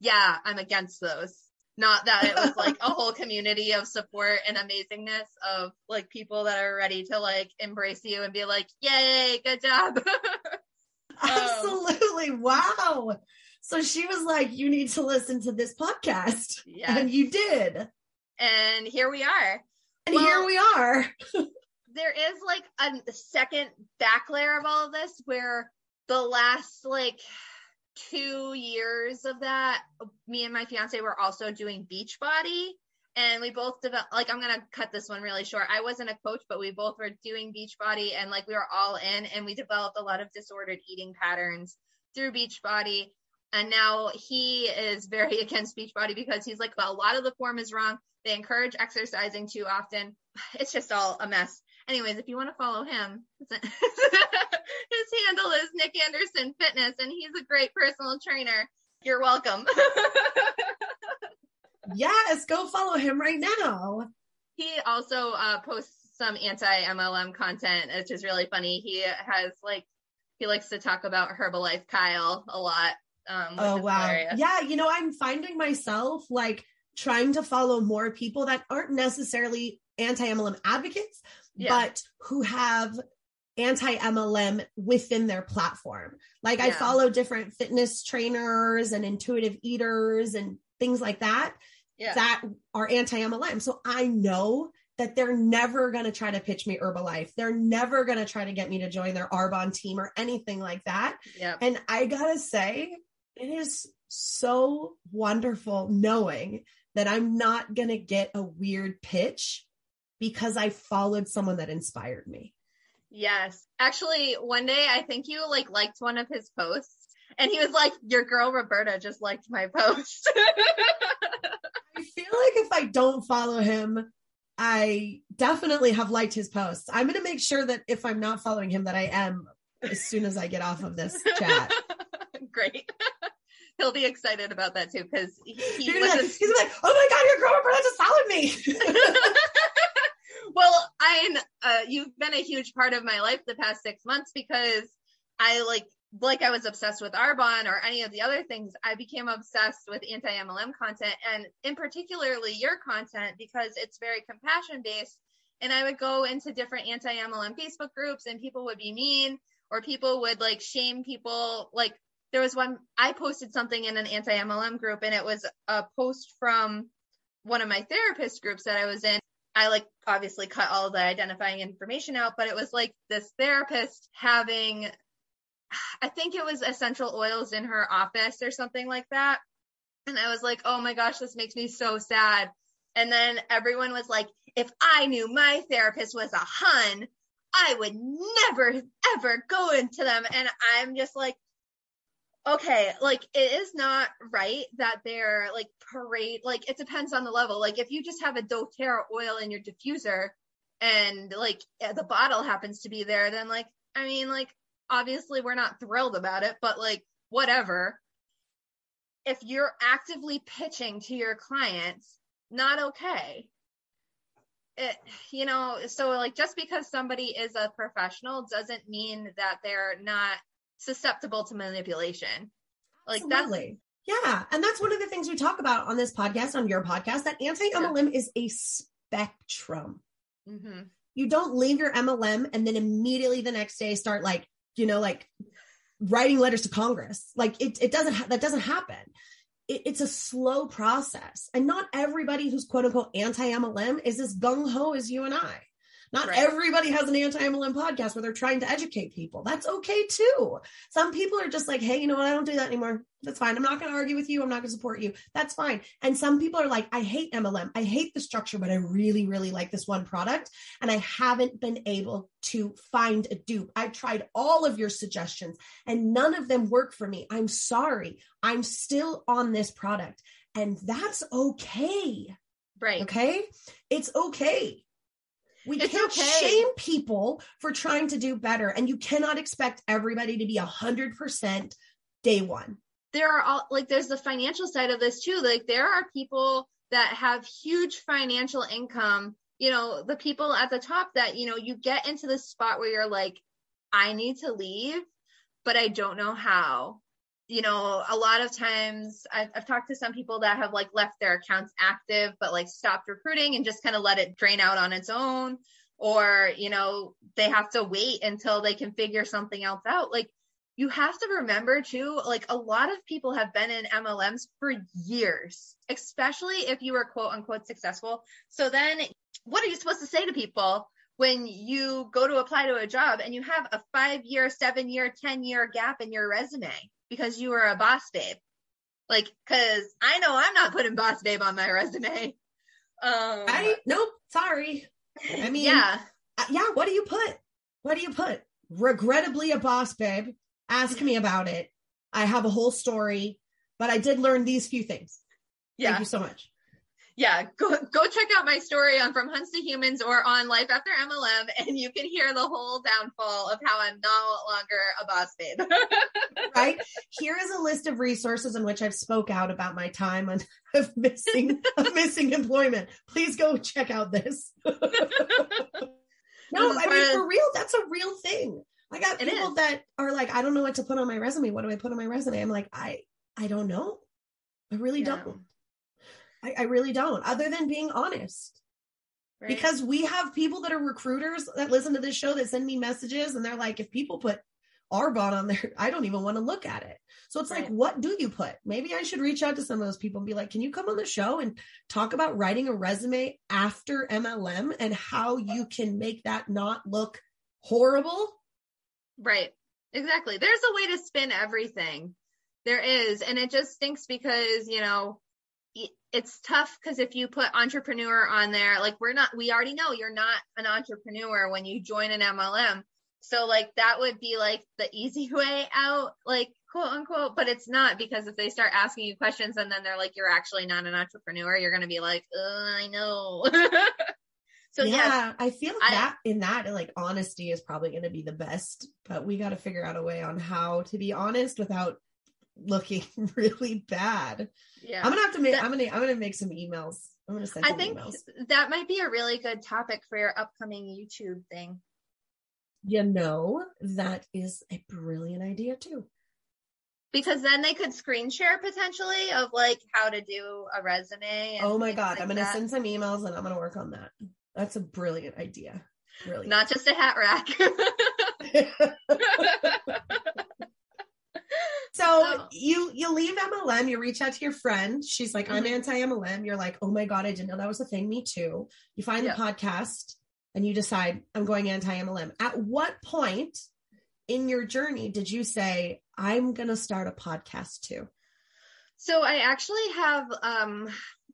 "Yeah, I'm against those." Not that it was like a whole community of support and amazingness of like people that are ready to like embrace you and be like, yay, good job. Um, Absolutely. Wow. So she was like, you need to listen to this podcast. Yeah. And you did. And here we are. And well, here we are. there is like a second back layer of all of this where the last like two years of that, me and my fiance were also doing Beachbody. And we both developed, like, I'm to cut this one really short. I wasn't a coach, but we both were doing Beachbody and, like, we were all in and we developed a lot of disordered eating patterns through Beachbody. And now he is very against Beachbody because he's like, well, a lot of the form is wrong. They encourage exercising too often. It's just all a mess. Anyways, if you want to follow him, his handle is Nick Anderson Fitness, and he's a great personal trainer. You're welcome. yes, go follow him right now. He also uh, posts some anti MLM content, which is really funny. He has like he likes to talk about Herbalife Kyle a lot. Um, oh wow, hilarious. yeah. You know, I'm finding myself like trying to follow more people that aren't necessarily anti MLM advocates, yeah. but who have anti MLM within their platform. Like yeah. I follow different fitness trainers and intuitive eaters and things like that yeah. that are anti MLM. So I know that they're never going to try to pitch me Herbalife. They're never going to try to get me to join their Arbonne team or anything like that. Yeah. And I got to say, it is so wonderful knowing that I'm not going to get a weird pitch because I followed someone that inspired me. Yes. Actually, one day I think you like liked one of his posts and he was like, Your girl Roberta just liked my post. I feel like if I don't follow him, I definitely have liked his posts. I'm going to make sure that if I'm not following him, that I am as soon as I get off of this chat. Great. He'll be excited about that too because he, he he's, like, he's like, "Oh my god, your girl Roberta just followed me." Well, I uh, you've been a huge part of my life the past six months because I like like I was obsessed with Arbonne or any of the other things, I became obsessed with anti MLM content and in particularly your content because it's very compassion based. And I would go into different anti MLM Facebook groups and people would be mean or people would like shame people. Like there was one, I posted something in an anti MLM group and it was a post from one of my therapist groups that I was in. I like obviously cut all the identifying information out, but it was like this therapist having I think it was essential oils in her office or something like that. And I was like, oh my gosh, this makes me so sad. And then everyone was like, if I knew my therapist was a hun, I would never ever go into them. And I'm just like, okay, like it is not right that they're like parade, like it depends on the level. Like if you just have a doTERRA oil in your diffuser and like the bottle happens to be there, then like, I mean, like obviously we're not thrilled about it, but like whatever. If you're actively pitching to your clients, not okay. It, you know, so like just because somebody is a professional doesn't mean that they're not susceptible to manipulation. Like Absolutely. that's yeah, and that's one of the things we talk about on this podcast, on your podcast, that anti MLM yeah. is a spectrum. Mm-hmm. You don't leave your MLM and then immediately the next day start like you know, like writing letters to Congress. Like it, it doesn't, ha- that doesn't happen. It, it's a slow process. And not everybody who's quote unquote anti MLM is as gung ho as you and I. Not right. everybody has an anti-MLM podcast where they're trying to educate people. That's okay too. Some people are just like, hey, you know what? I don't do that anymore. That's fine. I'm not going to argue with you. I'm not going to support you. That's fine. And some people are like, I hate MLM. I hate the structure, but I really, really like this one product. And I haven't been able to find a dupe. I've tried all of your suggestions and none of them work for me. I'm sorry. I'm still on this product. And that's okay. Right. Okay. It's okay. We it's can't okay. shame people for trying to do better. And you cannot expect everybody to be a hundred percent day one. There are all like there's the financial side of this too. Like there are people that have huge financial income, you know, the people at the top that, you know, you get into this spot where you're like, I need to leave, but I don't know how you know, a lot of times I've, I've, talked to some people that have like left their accounts active, but like stopped recruiting and just kind of let it drain out on its own. Or, you know, they have to wait until they can figure something else out. Like, you have to remember too, like a lot of people have been in MLMs for years, especially if you were quote unquote successful. So then what are you supposed to say to people when you go to apply to a job and you have a five year, seven year, 10 year gap in your resume? Because you were a boss babe. Like, cause I know I'm not putting boss babe on my resume. Um, I nope, sorry. I mean, yeah, uh, yeah. What do you put? What do you put? Regrettably, a boss babe. Ask me about it. I have a whole story, but I did learn these few things. Yeah. Thank you so much yeah, go go check out my story on From Huns to Humans or on Life After MLM, and you can hear the whole downfall of how I'm no longer a boss babe. right here is a list of resources in which I've spoke out about my time and of missing of missing employment. Please go check out this. no, I mean for real, that's a real thing. I got people that are like, I don't know what to put on my resume. What do I put on my resume? I'm like, I I don't know. I really yeah. don't. I, I really don't, other than being honest. Right. Because we have people that are recruiters that listen to this show that send me messages and they're like, if people put Arbonne on there, I don't even want to look at it. So it's right. like, what do you put? Maybe I should reach out to some of those people and be like, can you come on the show and talk about writing a resume after MLM and how you can make that not look horrible? Right. Exactly. There's a way to spin everything. There is. And it just stinks because, you know, it's tough because if you put entrepreneur on there, like we're not, we already know you're not an entrepreneur when you join an MLM. So like that would be like the easy way out, like quote unquote, but it's not because if they start asking you questions and then they're like, you're actually not an entrepreneur, you're going to be like, I know. so yeah, yes, I feel I, that in that, like honesty is probably going to be the best, but we got to figure out a way on how to be honest without looking really bad. Yeah. I'm gonna have to make. That, I'm gonna. I'm gonna make some emails. I'm gonna send. I think emails. that might be a really good topic for your upcoming YouTube thing. You know, that is a brilliant idea too. Because then they could screen share potentially of like how to do a resume. oh my god! Like I'm gonna that. send some emails and I'm gonna work on that. That's a brilliant idea. Really. Not just a hat rack. So you you leave MLM, you reach out to your friend. She's like, I'm mm-hmm. anti MLM. You're like, oh my god, I didn't know that was a thing. Me too. You find the podcast and you decide I'm going anti MLM. At what point in your journey did you say I'm gonna start a podcast too? So I actually have um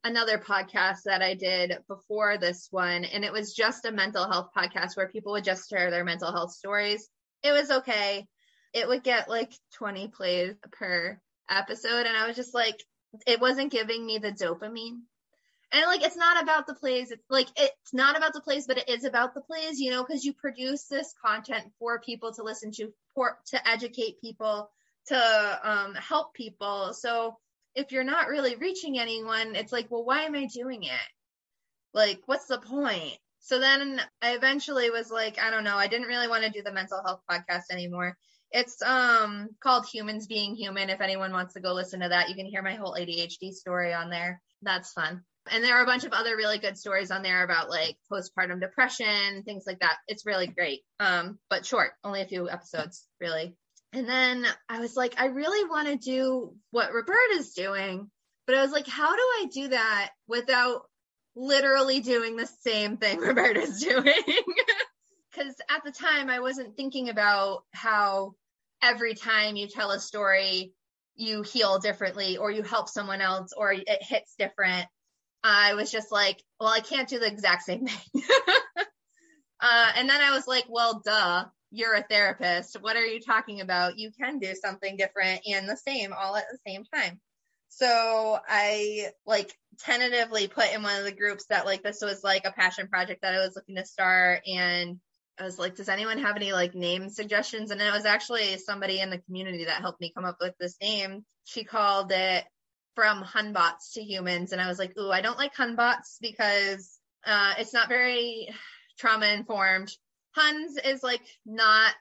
another podcast that I did before this one, and it was just a mental health podcast where people would just share their mental health stories. It was okay it would get like 20 plays per episode. And I was just like, it wasn't giving me the dopamine. And like, it's not about the plays. It's like, it's not about the plays, but it is about the plays, you know, because you produce this content for people to listen to, for, to educate people, to um, help people. So if you're not really reaching anyone, it's like, well, why am I doing it? Like, what's the point? So then I eventually was like, I don't know, I didn't really want to do the mental health podcast anymore. It's um called Humans Being Human. If anyone wants to go listen to that, you can hear my whole ADHD story on there. That's fun. And there are a bunch of other really good stories on there about like postpartum depression, things like that. It's really great. Um, but short, only a few episodes, really. And then I was like, I really want to do what Roberta's doing, but I was like, how do I do that without literally doing the same thing Roberta's doing? because at the time I wasn't thinking about how every time you tell a story, you heal differently or you help someone else or it hits different. I was just like, well, I can't do the exact same thing. uh, and then I was like, well, duh, you're a therapist. What are you talking about? You can do something different and the same all at the same time. So I like tentatively put in one of the groups that like this was like a passion project that I was looking to start and I was like, does anyone have any like name suggestions? And it was actually somebody in the community that helped me come up with this name. She called it from Hunbots to humans. And I was like, ooh, I don't like Hunbots because uh, it's not very trauma informed. Huns is like not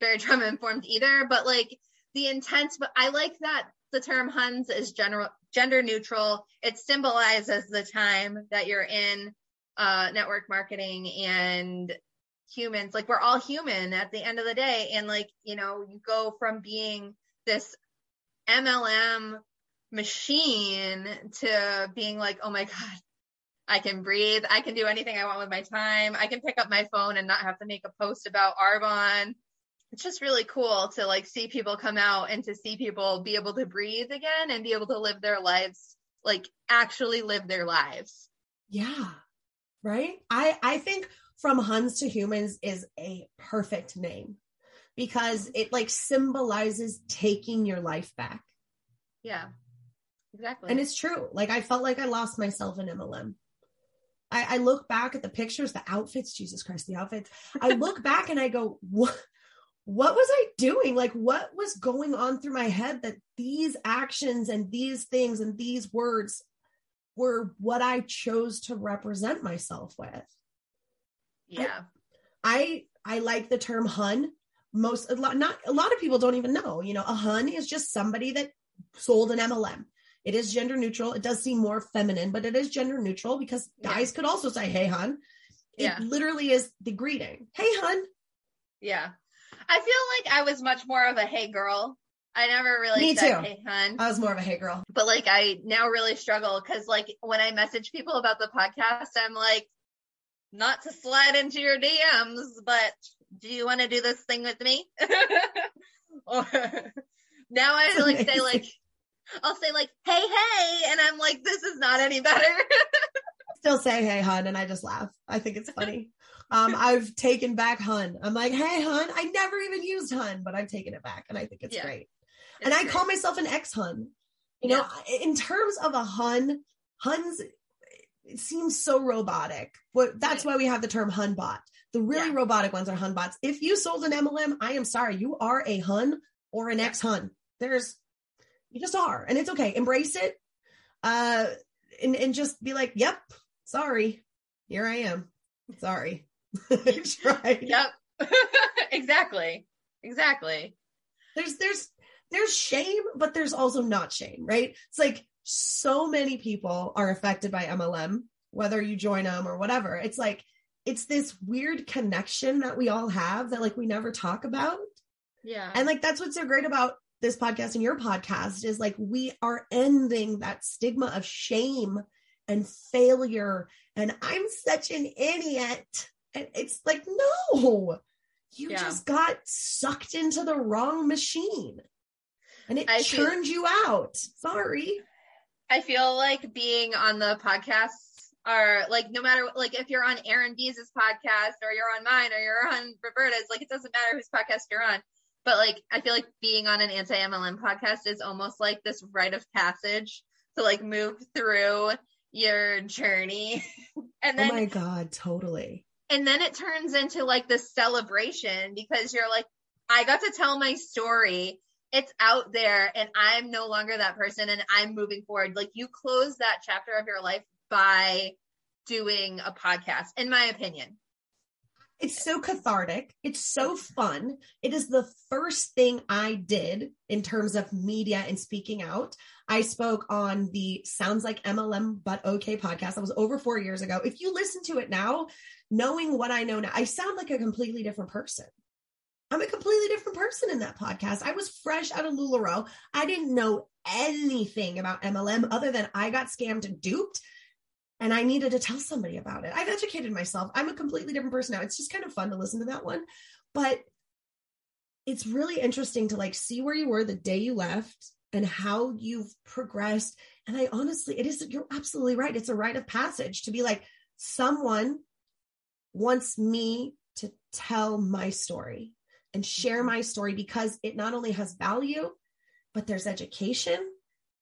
very trauma informed either, but like the intent, but I like that the term Huns is general gender neutral. It symbolizes the time that you're in uh, network marketing and humans like we're all human at the end of the day. And like you know you go from being this mlm machine to being like oh my god i can breathe. I can do anything i want with my time. I can pick up my phone and not have to make a post about arbonne. It's just really cool to like see people come out and to see people be able to breathe again and be able to live their lives like actually live their lives. Yeah. Right? I i think from Huns to humans is a perfect name because it like symbolizes taking your life back. Yeah. Exactly. And it's true. Like I felt like I lost myself in MLM. I, I look back at the pictures, the outfits, Jesus Christ, the outfits. I look back and I go, what what was I doing? Like what was going on through my head that these actions and these things and these words were what I chose to represent myself with? Yeah. I I like the term hun. Most a lot not a lot of people don't even know. You know, a hun is just somebody that sold an MLM. It is gender neutral. It does seem more feminine, but it is gender neutral because guys could also say, "Hey, hun." It yeah. literally is the greeting. Hey, hun. Yeah. I feel like I was much more of a hey girl. I never really Me said too. hey hun. I was more of a hey girl. But like I now really struggle because like when I message people about the podcast, I'm like, not to slide into your DMs, but do you want to do this thing with me? or, now I like say like I'll say like, hey, hey, and I'm like, this is not any better. Still say hey, hun, and I just laugh. I think it's funny. Um, I've taken back hun. I'm like, hey, hun. I never even used hun, but I've taken it back, and I think it's yeah. great. It's and I great. call myself an ex hun. You yeah. know, in terms of a hun, huns it seems so robotic. But that's why we have the term Hunbot. The really yeah. robotic ones are hun bots. If you sold an MLM, I am sorry, you are a hun or an ex hun. There's you just are, and it's okay. Embrace it, uh, and and just be like, "Yep, sorry, here I am. Sorry." right. Yep. exactly. Exactly. There's there's there's shame, but there's also not shame, right? It's like so many people are affected by MLM, whether you join them or whatever. It's like it's this weird connection that we all have that like we never talk about. Yeah. And like that's what's so great about this podcast and your podcast is like we are ending that stigma of shame and failure and I'm such an idiot. And it's like, no, you yeah. just got sucked into the wrong machine and it I churned feel, you out. Sorry. I feel like being on the podcasts are like no matter like if you're on Aaron B's podcast or you're on mine or you're on Roberta's, like it doesn't matter whose podcast you're on. But like I feel like being on an anti MLM podcast is almost like this rite of passage to like move through your journey. and oh then Oh my god, totally. And then it turns into like this celebration because you're like, I got to tell my story. It's out there and I'm no longer that person and I'm moving forward. Like you close that chapter of your life by doing a podcast, in my opinion. It's so cathartic. It's so fun. It is the first thing I did in terms of media and speaking out. I spoke on the Sounds Like MLM But Okay podcast. That was over four years ago. If you listen to it now, knowing what I know now, I sound like a completely different person. I'm a completely different person in that podcast. I was fresh out of LuLaRoe. I didn't know anything about MLM other than I got scammed and duped and I needed to tell somebody about it. I've educated myself. I'm a completely different person now. It's just kind of fun to listen to that one. But it's really interesting to like see where you were the day you left and how you've progressed. And I honestly, it is, you're absolutely right. It's a rite of passage to be like, someone wants me to tell my story and share mm-hmm. my story because it not only has value, but there's education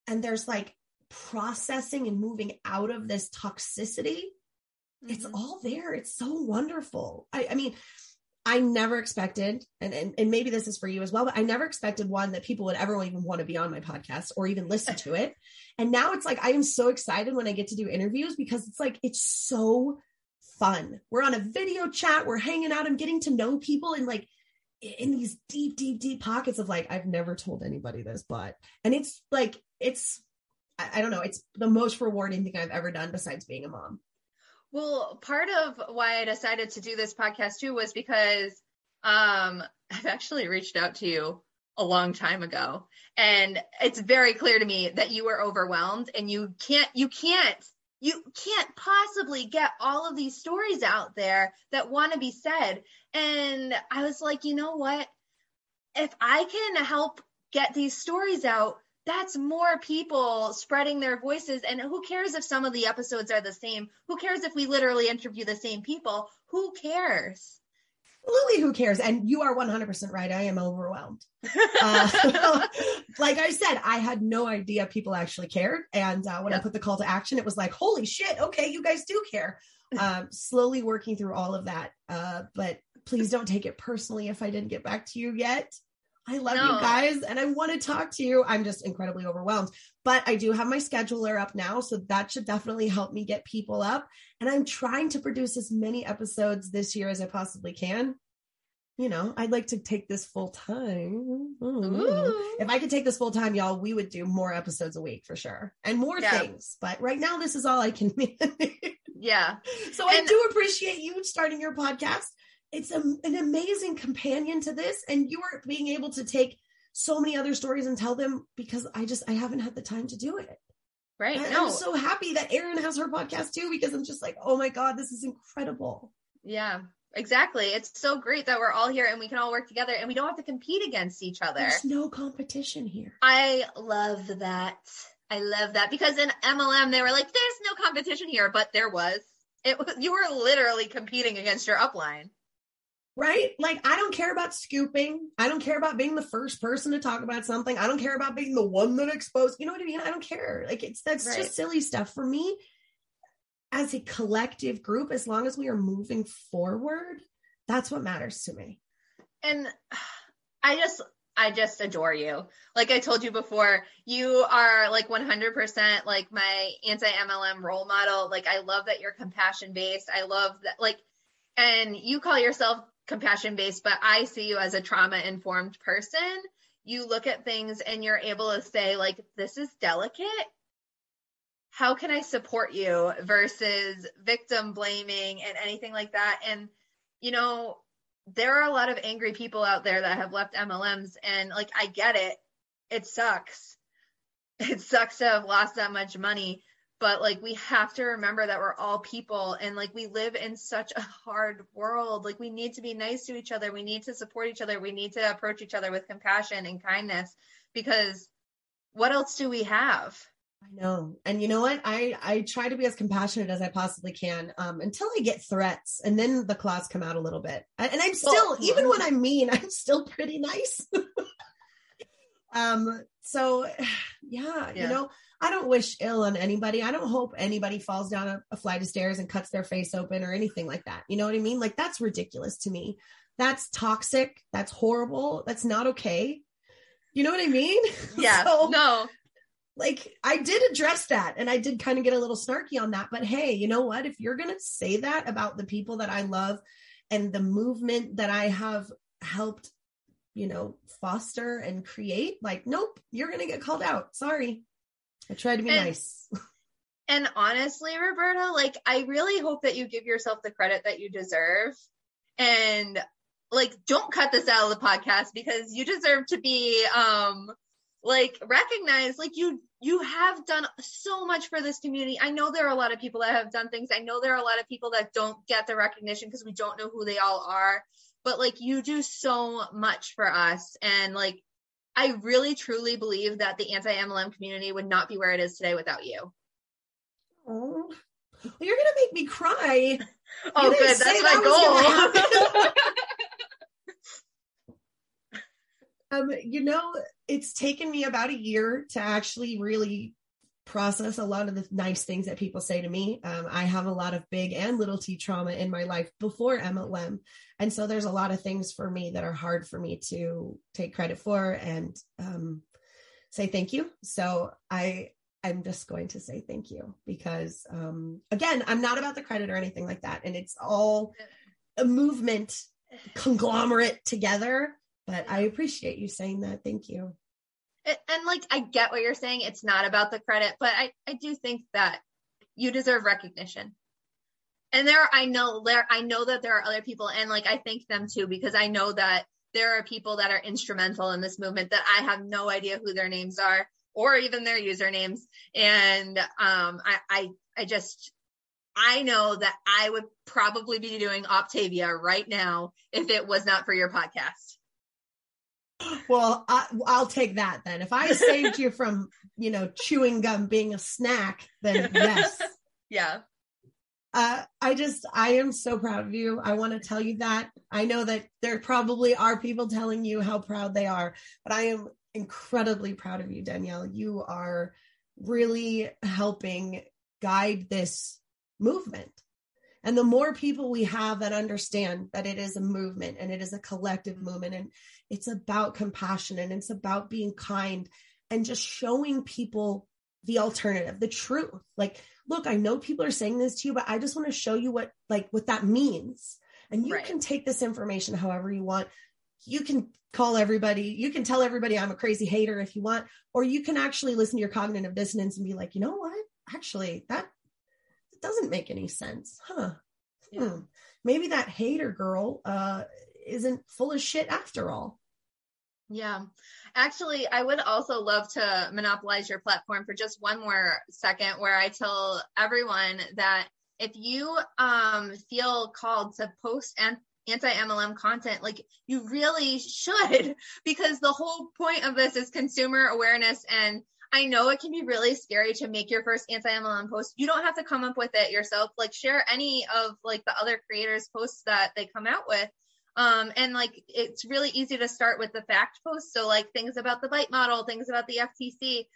and there's like processing and moving out of this toxicity, mm-hmm. it's all there. It's so wonderful. I, I mean, I never expected, and, and, and maybe this is for you as well, but I never expected one that people would ever even want to be on my podcast or even listen to it. And now it's like I am so excited when I get to do interviews because it's like it's so fun. We're on a video chat, we're hanging out, I'm getting to know people and like in these deep, deep, deep pockets of like, I've never told anybody this, but and it's like it's I, don't know, it's the most rewarding thing I've ever done besides being a mom. Well, part of why I decided to do this podcast too was because um, I've actually reached out to you a long time ago, and it's very clear to me that you were overwhelmed and you can't, you can't, you can't possibly get all of these stories out there that want to be said. And I was like, you know what? If I can help get these stories out, that's more people spreading their voices. And who cares if some of the episodes are the same? Who cares if we literally interview the same people? Who cares? Absolutely, who cares? And you are 100% right. I am overwhelmed. uh, like I said, I had no idea people actually cared. And uh, when yep. I put the call to action, it was like, holy shit, okay, you guys do care. Um, slowly working through all of that. Uh, but please don't take it personally if I didn't get back to you yet. I love no. you guys and I want to talk to you. I'm just incredibly overwhelmed. But I do have my scheduler up now. So that should definitely help me get people up. And I'm trying to produce as many episodes this year as I possibly can. You know, I'd like to take this full time. If I could take this full time, y'all, we would do more episodes a week for sure and more yeah. things. But right now, this is all I can yeah. So and- I do appreciate you starting your podcast it's a, an amazing companion to this and you are being able to take so many other stories and tell them because i just i haven't had the time to do it right no. i'm so happy that erin has her podcast too because i'm just like oh my god this is incredible yeah exactly. It's so great that we're all here and we can all work together and we don't have to compete against each other. There's no competition here. I love that. I love that because in MLM they were like, "There's no competition here," but there was. It was you were literally competing against your upline right? Like, I don't care about scooping. I don't care about being the first person to talk about something. I don't care about being the one that exposed. You know what I mean? I don't care. Like, it's that's right. just silly stuff for me. As a collective group, as long as we are moving forward, that's what matters to me. And I just, I just adore you. Like I told you before, you are like 100% like my anti MLM role model. Like, I love that you're compassion based. I love that, like, and you call yourself compassion based, but I see you as a trauma informed person. You look at things and you're able to say, like, this is delicate. How can I support you versus victim blaming and anything like that? And, you know, there are a lot of angry people out there that have left MLMs, and like, I get it. It sucks. It sucks to have lost that much money but like we have to remember that we're all people and like we live in such a hard world like we need to be nice to each other we need to support each other we need to approach each other with compassion and kindness because what else do we have I know. And you know what? I I try to be as compassionate as I possibly can um, until I get threats and then the claws come out a little bit. And I'm still well, even when I'm mean, I'm still pretty nice. um so yeah, yeah, you know, I don't wish ill on anybody. I don't hope anybody falls down a, a, flight of stairs and cuts their face open or anything like that. You know what I mean? Like that's ridiculous to me. That's toxic. That's horrible. That's not okay. You know what I mean? Yeah. so, no. Like I did address that and I did kind of get a little snarky on that. But hey, you know what? If you're going to say that about the people that I love and the movement that I have helped, you know, foster and create, like, nope, you're going to get called out. Sorry. I try to be and, nice. and honestly, Roberta, like I really hope that you give yourself the credit that you deserve. And like don't cut this out of the podcast because you deserve to be um like recognized like you you have done so much for this community. I know there are a lot of people that have done things. I know there are a lot of people that don't get the recognition because we don't know who they all are. But like you do so much for us and like I really truly believe that the anti MLM community would not be where it is today without you. Oh, well, you're gonna make me cry. oh, good. That's my that goal. um, you know, it's taken me about a year to actually really process a lot of the nice things that people say to me. Um, I have a lot of big and little t trauma in my life before MLM. And so there's a lot of things for me that are hard for me to take credit for and um, say thank you. So I, I'm just going to say thank you because, um, again, I'm not about the credit or anything like that. And it's all a movement conglomerate together. But I appreciate you saying that. Thank you and like I get what you're saying. It's not about the credit, but I I do think that you deserve recognition. And there, I know there, I know that there are other people, and like I thank them too because I know that there are people that are instrumental in this movement that I have no idea who their names are or even their usernames. And um, I, I, I just, I know that I would probably be doing Optavia right now if it was not for your podcast well, I, will take that then. If I saved you from, you know, chewing gum being a snack, then yes. yeah. Uh, I just, I am so proud of you. I want to tell you that. I know that there probably are people telling you how proud they are, but I am incredibly proud of you, Danielle. You are really helping guide this movement. And the more people we have that understand that it is a movement and it is a collective movement and it's about compassion and it's about being kind and just showing people the alternative, the truth. Like, look, I know people are saying this to you, but I just want to show you what like what that means. And you right. can take this information however you want. You can call everybody, you can tell everybody I'm a crazy hater if you want, or you can actually listen to your cognitive dissonance and be like, you know what? Actually, that doesn't make any sense. Huh. Yeah. Hmm. Maybe that hater girl uh isn't full of shit after all. Yeah. Actually, I would also love to monopolize your platform for just one more second where I tell everyone that if you um feel called to post anti MLM content, like you really should, because the whole point of this is consumer awareness. And I know it can be really scary to make your first anti MLM post. You don't have to come up with it yourself. Like share any of like the other creators' posts that they come out with. Um, and like it's really easy to start with the fact post. So like things about the bite model, things about the FTC,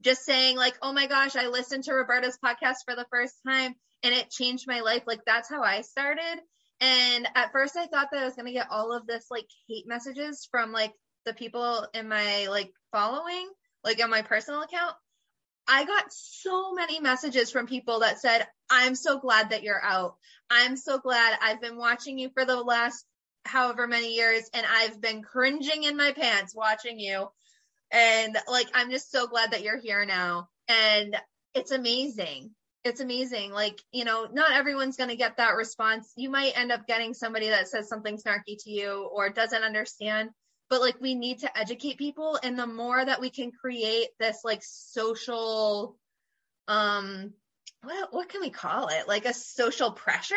just saying like, oh my gosh, I listened to Roberta's podcast for the first time and it changed my life. Like that's how I started. And at first I thought that I was going to get all of this like hate messages from like the people in my like following, like on my personal account. I got so many messages from people that said, I'm so glad that you're out. I'm so glad I've been watching you for the last however many years and I've been cringing in my pants watching you. And like, I'm just so glad that you're here now. And it's amazing it's amazing. Like, you know, not everyone's going to get that response. You might end up getting somebody that says something snarky to you or doesn't understand, but like we need to educate people. And the more that we can create this like social, um, what, what can we call it? Like a social pressure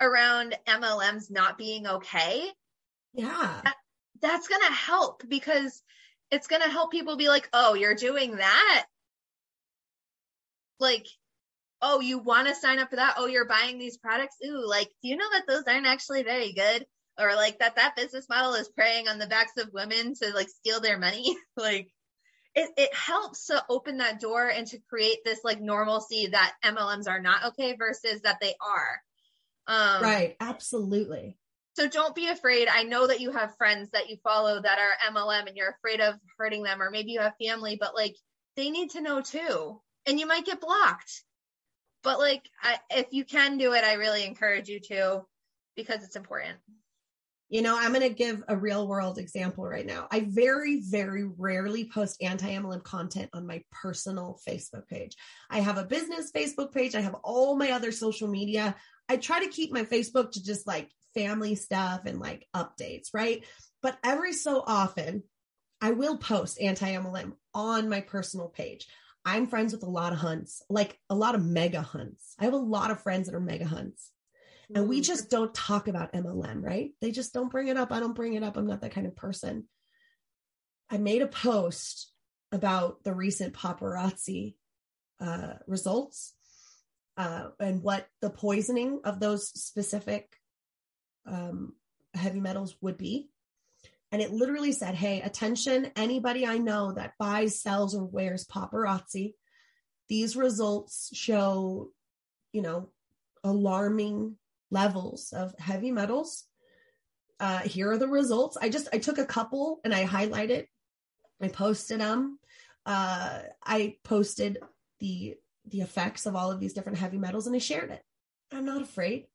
around MLMs not being okay. Yeah. That, that's going to help because it's going to help people be like, oh, you're doing that. Like, oh, you want to sign up for that? Oh, you're buying these products? Ooh, like, do you know that those aren't actually very good? Or like that that business model is preying on the backs of women to like steal their money? like, it, it helps to open that door and to create this like normalcy that MLMs are not okay versus that they are. Um, right. Absolutely. So don't be afraid. I know that you have friends that you follow that are MLM and you're afraid of hurting them, or maybe you have family, but like they need to know too. And you might get blocked but like I, if you can do it i really encourage you to because it's important you know i'm going to give a real world example right now i very very rarely post anti-mlm content on my personal facebook page i have a business facebook page i have all my other social media i try to keep my facebook to just like family stuff and like updates right but every so often i will post anti-mlm on my personal page I'm friends with a lot of huns, like a lot of mega huns. I have a lot of friends that are mega huns. And we mm. just don't talk about MLM, right? They just don't bring it up. I don't bring it up. I'm not that kind of person. I made a post about the recent paparazzi uh, results uh, and what the poisoning of those specific um, heavy metals would be and it literally said, Hey, attention, anybody I know that buys, sells, or wears paparazzi. These results show, you know, alarming levels of heavy metals. Uh, here are the results. I just, I took a couple and I highlighted, I posted them. Uh, I posted the, the effects of all of these different heavy metals and I shared it. I'm not afraid.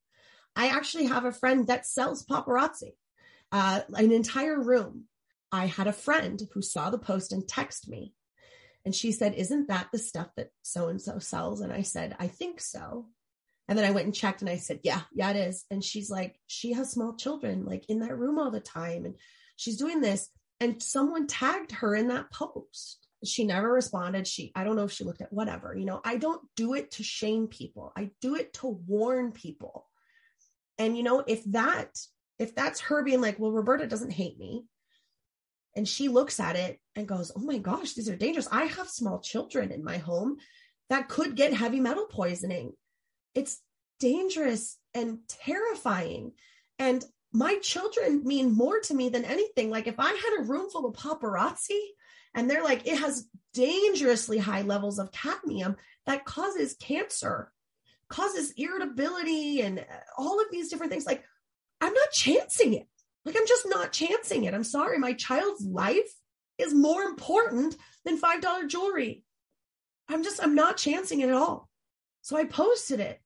I actually have a friend that sells paparazzi uh, an entire room. I had a friend who saw the post and text me. And she said, Isn't that the stuff that so and so sells? And I said, I think so. And then I went and checked and I said, Yeah, yeah, it is. And she's like, She has small children like in that room all the time. And she's doing this. And someone tagged her in that post. She never responded. She, I don't know if she looked at whatever. You know, I don't do it to shame people, I do it to warn people. And, you know, if that if that's her being like, well, Roberta doesn't hate me, and she looks at it and goes, oh my gosh, these are dangerous. I have small children in my home that could get heavy metal poisoning. It's dangerous and terrifying. And my children mean more to me than anything. Like if I had a room full of paparazzi and they're like, it has dangerously high levels of cadmium that causes cancer, causes irritability, and all of these different things. Like, I'm not chancing it. Like, I'm just not chancing it. I'm sorry. My child's life is more important than $5 jewelry. I'm just, I'm not chancing it at all. So I posted it.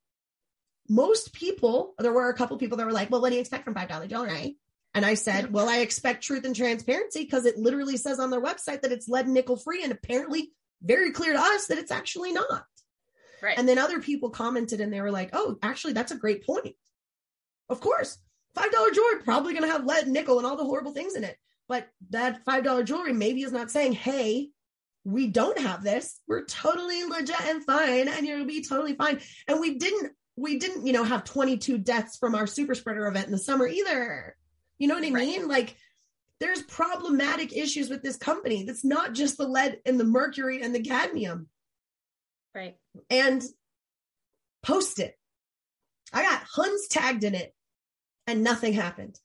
Most people, there were a couple people that were like, well, what do you expect from $5 jewelry? And I said, well, I expect truth and transparency because it literally says on their website that it's lead and nickel free. And apparently very clear to us that it's actually not. Right. And then other people commented and they were like, oh, actually, that's a great point. Of course, $5 jewelry probably going to have lead, nickel, and all the horrible things in it. But that $5 jewelry maybe is not saying, hey, we don't have this. We're totally legit and fine, and you'll be totally fine. And we didn't we didn't, you know, have 22 deaths from our super spreader event in the summer either. You know what I right. mean? Like there's problematic issues with this company. That's not just the lead and the mercury and the cadmium. Right. And post it. I got Huns tagged in it and nothing happened.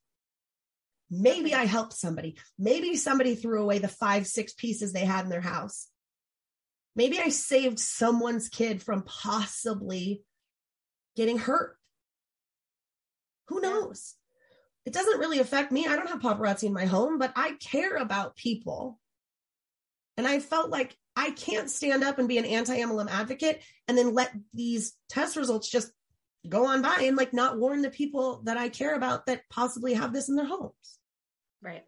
Maybe I helped somebody. Maybe somebody threw away the five, six pieces they had in their house. Maybe I saved someone's kid from possibly getting hurt. Who knows? It doesn't really affect me. I don't have paparazzi in my home, but I care about people. And I felt like I can't stand up and be an anti MLM advocate and then let these test results just go on by and like not warn the people that I care about that possibly have this in their homes. Right.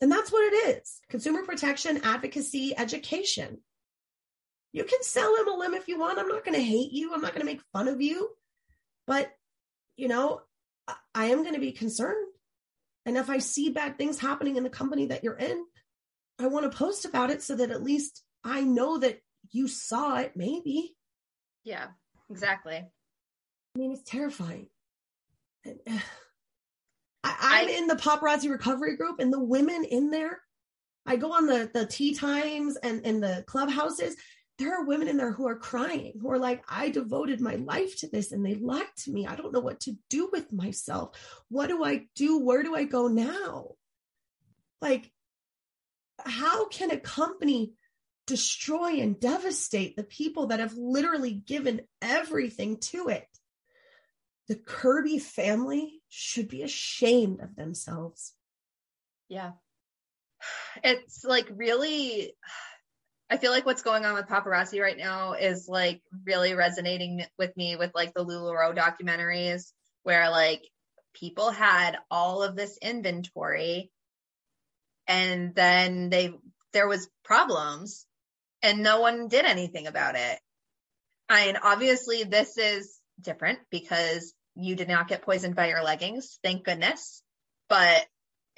And that's what it is consumer protection, advocacy, education. You can sell MLM if you want. I'm not going to hate you. I'm not going to make fun of you. But, you know, I am going to be concerned. And if I see bad things happening in the company that you're in, I want to post about it so that at least I know that you saw it, maybe. Yeah, exactly. I mean, it's terrifying. I, am in the paparazzi recovery group, and the women in there, I go on the the tea times and in the clubhouses. There are women in there who are crying, who are like, I devoted my life to this and they lied to me. I don't know what to do with myself. What do I do? Where do I go now? Like, how can a company destroy and devastate the people that have literally given everything to it? The Kirby family should be ashamed of themselves. Yeah. It's like really I feel like what's going on with paparazzi right now is like really resonating with me with like the LuLaRoe documentaries where like people had all of this inventory and then they there was problems and no one did anything about it. I mean obviously this is different because you did not get poisoned by your leggings, thank goodness. But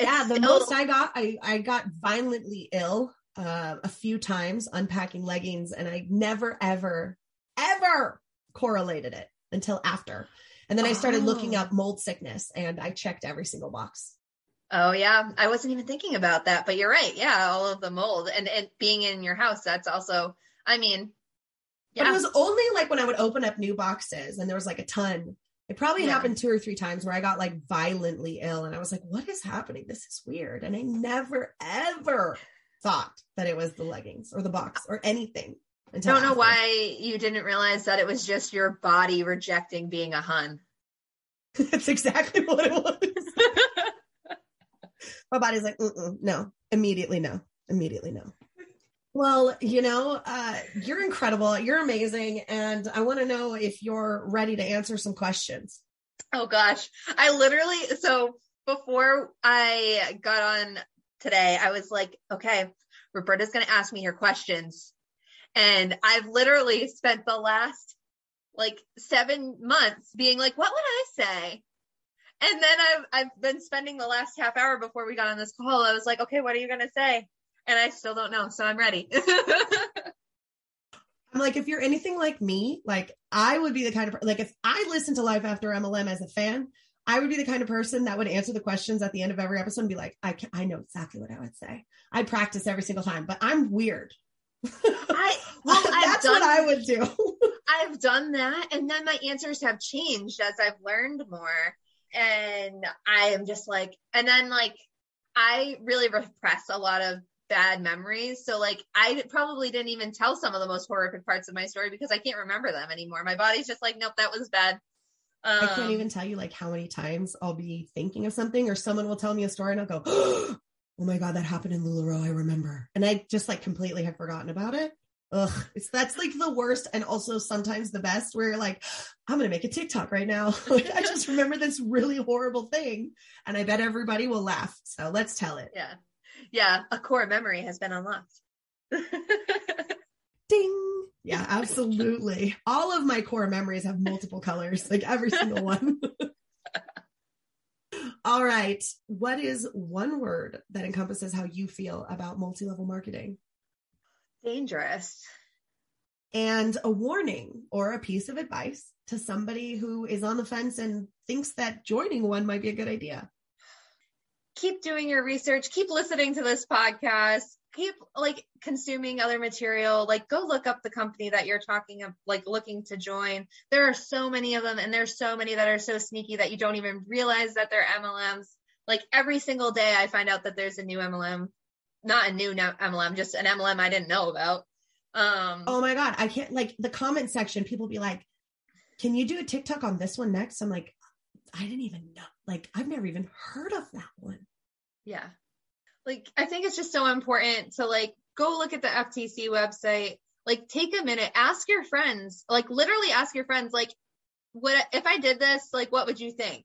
yeah, the still... most I got, I, I got violently ill uh, a few times unpacking leggings, and I never, ever, ever correlated it until after. And then I started oh. looking up mold sickness, and I checked every single box. Oh yeah, I wasn't even thinking about that, but you're right. Yeah, all of the mold and and being in your house, that's also. I mean, yeah. But it was only like when I would open up new boxes and there was like a ton it probably yeah. happened two or three times where I got like violently ill and I was like, what is happening? This is weird. And I never, ever thought that it was the leggings or the box or anything. I don't know after. why you didn't realize that it was just your body rejecting being a hun. That's exactly what it was. My body's like, no, immediately no, immediately no. Well, you know, uh, you're incredible. You're amazing. And I want to know if you're ready to answer some questions. Oh, gosh. I literally, so before I got on today, I was like, okay, Roberta's going to ask me her questions. And I've literally spent the last like seven months being like, what would I say? And then I've, I've been spending the last half hour before we got on this call. I was like, okay, what are you going to say? and I still don't know. So I'm ready. I'm like, if you're anything like me, like I would be the kind of like if I listen to Life After MLM as a fan, I would be the kind of person that would answer the questions at the end of every episode and be like, I can, I know exactly what I would say. I'd practice every single time, but I'm weird. I well, that's done, what I would do. I've done that, and then my answers have changed as I've learned more, and I am just like, and then like I really repress a lot of bad memories. So like I probably didn't even tell some of the most horrific parts of my story because I can't remember them anymore. My body's just like, nope, that was bad. Um, I can't um, even tell you like how many times I'll be thinking of something or someone will tell me a story and I'll go, oh my God, that happened in LuLaRoe. I remember. And I just like completely have forgotten about it. Ugh, it's that's like the worst and also sometimes the best where you're like, I'm gonna make a TikTok right now. like, I just remember this really horrible thing and I bet everybody will laugh. So let's tell it. Yeah yeah, a core memory has been unlocked. Ding. Yeah, absolutely. All of my core memories have multiple colors, like every single one. All right. What is one word that encompasses how you feel about multi level marketing? Dangerous. And a warning or a piece of advice to somebody who is on the fence and thinks that joining one might be a good idea? Keep doing your research, keep listening to this podcast, keep like consuming other material, like go look up the company that you're talking of, like looking to join. There are so many of them and there's so many that are so sneaky that you don't even realize that they're MLMs. Like every single day I find out that there's a new MLM, not a new MLM, just an MLM I didn't know about. Um, oh my God. I can't like the comment section, people be like, can you do a TikTok on this one next? I'm like, I didn't even know. Like, I've never even heard of that one. Yeah. Like, I think it's just so important to like go look at the FTC website. Like, take a minute, ask your friends, like, literally ask your friends, like, what if I did this? Like, what would you think?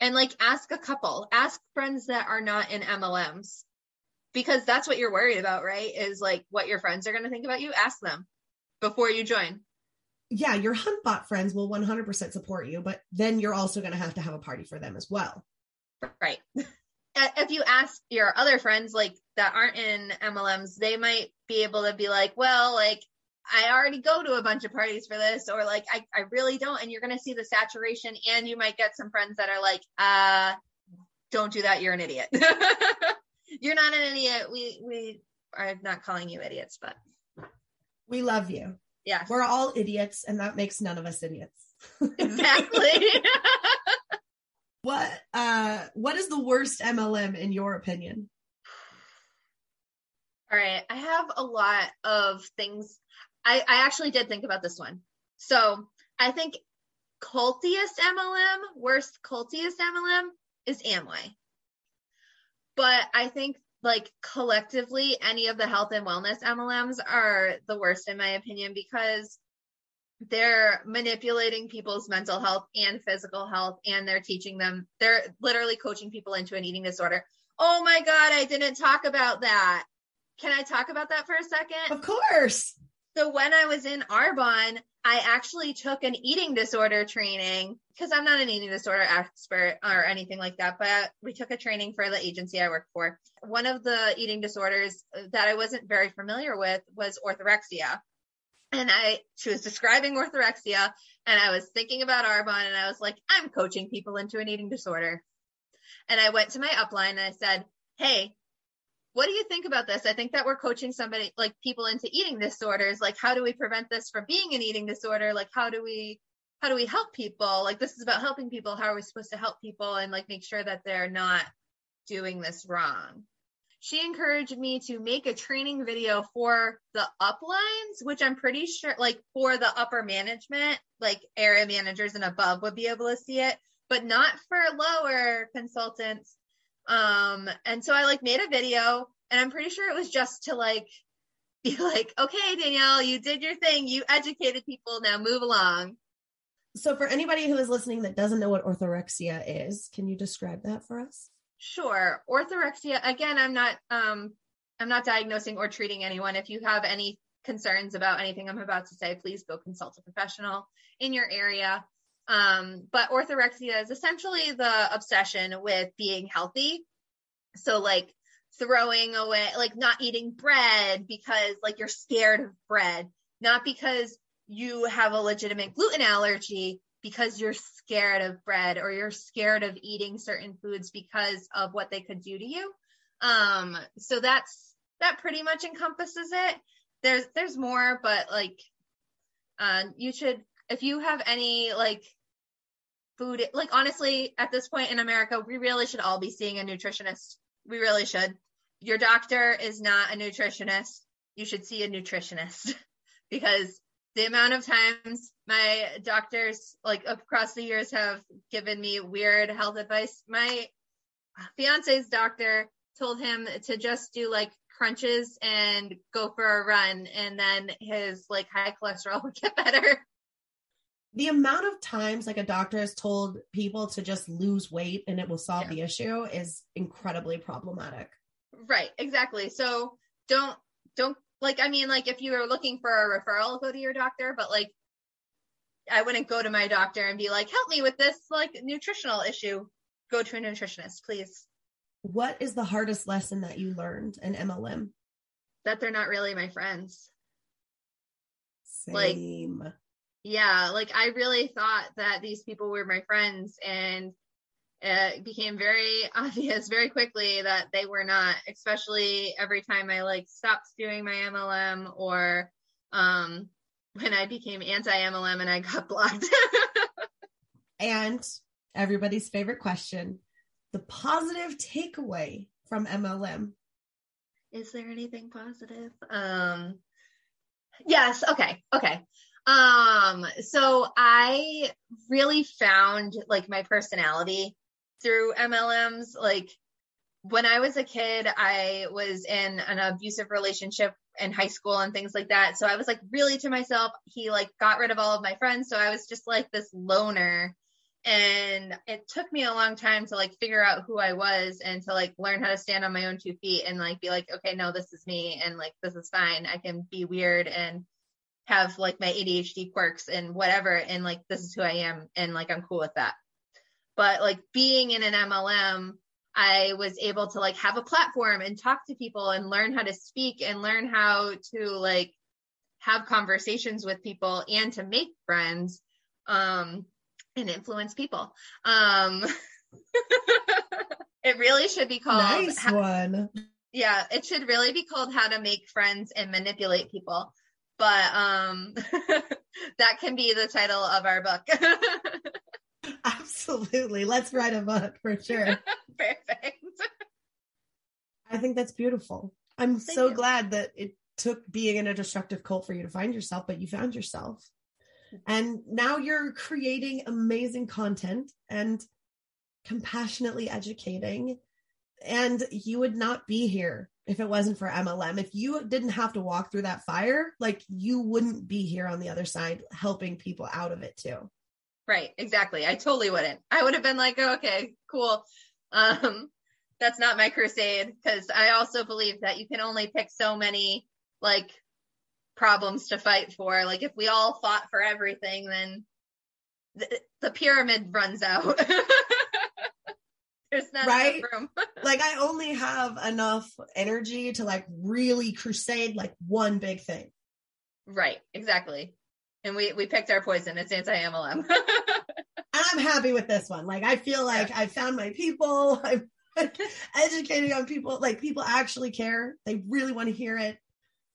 And like, ask a couple, ask friends that are not in MLMs because that's what you're worried about, right? Is like what your friends are going to think about you. Ask them before you join yeah, your hunbot friends will 100% support you, but then you're also going to have to have a party for them as well. Right. If you ask your other friends like that aren't in MLMs, they might be able to be like, well, like I already go to a bunch of parties for this, or like I, I really don't. And you're going to see the saturation, and you might get some friends that are like, uh, don't do that. You're an idiot. you're not an idiot. We, we are not calling you idiots, but we love you. Yeah. We're all idiots, and that makes none of us idiots. exactly. what uh what is the worst MLM in your opinion? All right. I have a lot of things. I, I actually did think about this one. So I think cultiest MLM, worst cultiest MLM is Amway. But I think like collectively any of the health and wellness MLMs are the worst in my opinion because they're manipulating people's mental health and physical health and they're teaching them they're literally coaching people into an eating disorder. Oh my god, I didn't talk about that. Can I talk about that for a second? Of course. So when I was in Arbonne, I actually took an eating disorder training because I'm not an eating disorder expert or anything like that, but we took a training for the agency I work for. One of the eating disorders that I wasn't very familiar with was orthorexia. And I, she was describing orthorexia and I was thinking about Arbonne and I was like, I'm coaching people into an eating disorder. And I went to my upline and I said, Hey, what do you think about this? I think that we're coaching somebody like people into eating disorders. Like, how do we prevent this from being an eating disorder? Like, how do we, how do we help people? Like, this is about helping people. How are we supposed to help people and like make sure that they're not doing this wrong? She encouraged me to make a training video for the uplines, which I'm pretty sure, like for the upper management, like area managers and above would be able to see it, but not for lower consultants um, and so I like made a video and I'm pretty sure it was just to like be like, okay, Danielle, you did your thing. You educated people. Now move along. So for anybody who is listening that doesn't know what orthorexia is, can you describe that for us? Sure. Orthorexia, again, I'm not, um, I'm not diagnosing or treating anyone. If you have any concerns about anything I'm about to say, please go consult a professional in your area. Um, but orthorexia is essentially the obsession with being healthy. So like throwing away, like not eating bread because like you're scared of bread, not because you have a legitimate gluten allergy, because you're scared of bread or you're scared of eating certain foods because of what they could do to you. Um, so that's, that pretty much encompasses it. There's, there's more, but like, uh, you should, if you have any like food like honestly at this point in america we really should all be seeing a nutritionist we really should your doctor is not a nutritionist you should see a nutritionist because the amount of times my doctors like across the years have given me weird health advice my fiance's doctor told him to just do like crunches and go for a run and then his like high cholesterol would get better the amount of times like a doctor has told people to just lose weight and it will solve yeah. the issue is incredibly problematic. Right, exactly. So don't don't like I mean like if you were looking for a referral go to your doctor, but like I wouldn't go to my doctor and be like, "Help me with this like nutritional issue." Go to a nutritionist, please. What is the hardest lesson that you learned in MLM? That they're not really my friends. Same. Like yeah, like I really thought that these people were my friends and it became very obvious very quickly that they were not, especially every time I like stopped doing my MLM or um when I became anti MLM and I got blocked. and everybody's favorite question the positive takeaway from MLM. Is there anything positive? Um, yes. Okay. Okay. Um, so I really found like my personality through MLMs. Like when I was a kid, I was in an abusive relationship in high school and things like that. So I was like really to myself. He like got rid of all of my friends. So I was just like this loner. And it took me a long time to like figure out who I was and to like learn how to stand on my own two feet and like be like, okay, no, this is me and like this is fine. I can be weird and have like my ADHD quirks and whatever. And like this is who I am. And like I'm cool with that. But like being in an MLM, I was able to like have a platform and talk to people and learn how to speak and learn how to like have conversations with people and to make friends um and influence people. Um it really should be called Nice one. Yeah, it should really be called how to make friends and manipulate people. But um that can be the title of our book. Absolutely. Let's write a book for sure. Perfect. I think that's beautiful. I'm Thank so you. glad that it took being in a destructive cult for you to find yourself, but you found yourself. And now you're creating amazing content and compassionately educating. And you would not be here if it wasn't for MLM. If you didn't have to walk through that fire, like you wouldn't be here on the other side helping people out of it too. Right, exactly. I totally wouldn't. I would have been like, oh, okay, cool. Um, that's not my crusade because I also believe that you can only pick so many like problems to fight for. Like if we all fought for everything, then the, the pyramid runs out. There's not Right? enough room. like I only have enough energy to like really crusade like one big thing. right, exactly. And we we picked our poison. It's anti MLM. And I'm happy with this one. Like I feel like I found my people. I'm educating on people. Like people actually care. They really want to hear it.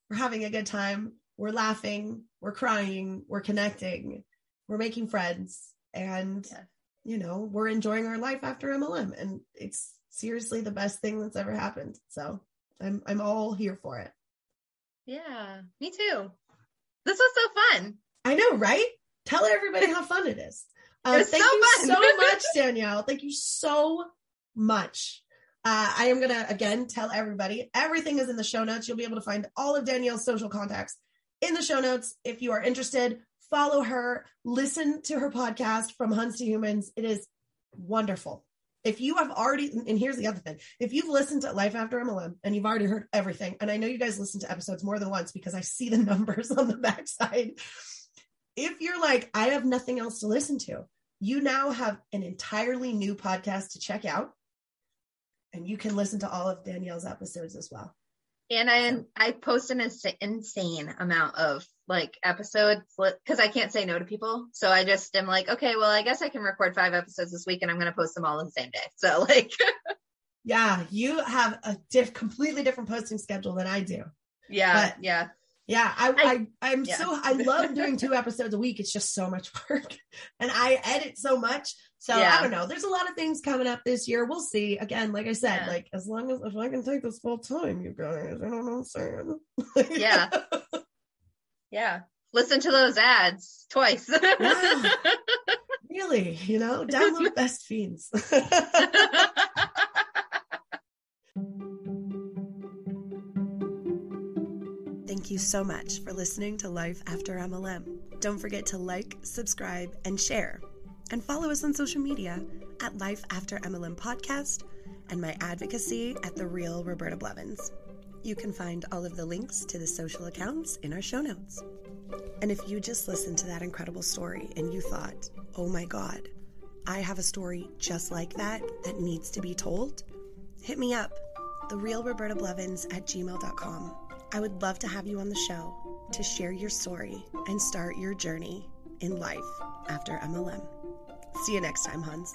We're having a good time. We're laughing. We're crying. We're connecting. We're making friends. And Yeah. you know, we're enjoying our life after MLM. And it's seriously the best thing that's ever happened. So I'm I'm all here for it. yeah, me too. This was so fun. I know, right? Tell everybody how fun it is. Um, thank so you fun. so much, Danielle. Thank you so much. Uh, I am going to again tell everybody everything is in the show notes. You'll be able to find all of Danielle's social contacts in the show notes. If you are interested, follow her, listen to her podcast from Huns to Humans. It is wonderful. If you have already, and here's the other thing if you've listened to Life After MLM and you've already heard everything, and I know you guys listen to episodes more than once because I see the numbers on the backside. If you're like, I have nothing else to listen to, you now have an entirely new podcast to check out. And you can listen to all of Danielle's episodes as well. And I I post an ins- insane amount of like episodes because I can't say no to people. So I just am like, okay, well, I guess I can record five episodes this week and I'm going to post them all on the same day. So like, Yeah, you have a diff- completely different posting schedule than I do. yeah, But- yeah, Yeah, I, I- I'm yeah. so I love doing two episodes a week. It's just so much work, and I edit so much. So Yeah. I don't know. There's a lot of things coming up this year. We'll see. Again, like I said, Yeah. like as long as if I can take this full time, you guys, I don't know I'm saying. Yeah. yeah. Listen to those ads twice. Really, you know, download best fiends. You so much for listening to Life After MLM. Don't forget to like, subscribe, and share. And follow us on social media at Life After MLM Podcast and my advocacy at The Real Roberta Blevins. You can find all of the links to the social accounts in our show notes. And if you just listened to that incredible story and you thought, oh my God, I have a story just like that that needs to be told, hit me up, therealrobertablevins at gmail.com. I would love to have you on the show to share your story and start your journey in life after MLM. See you next time, Huns.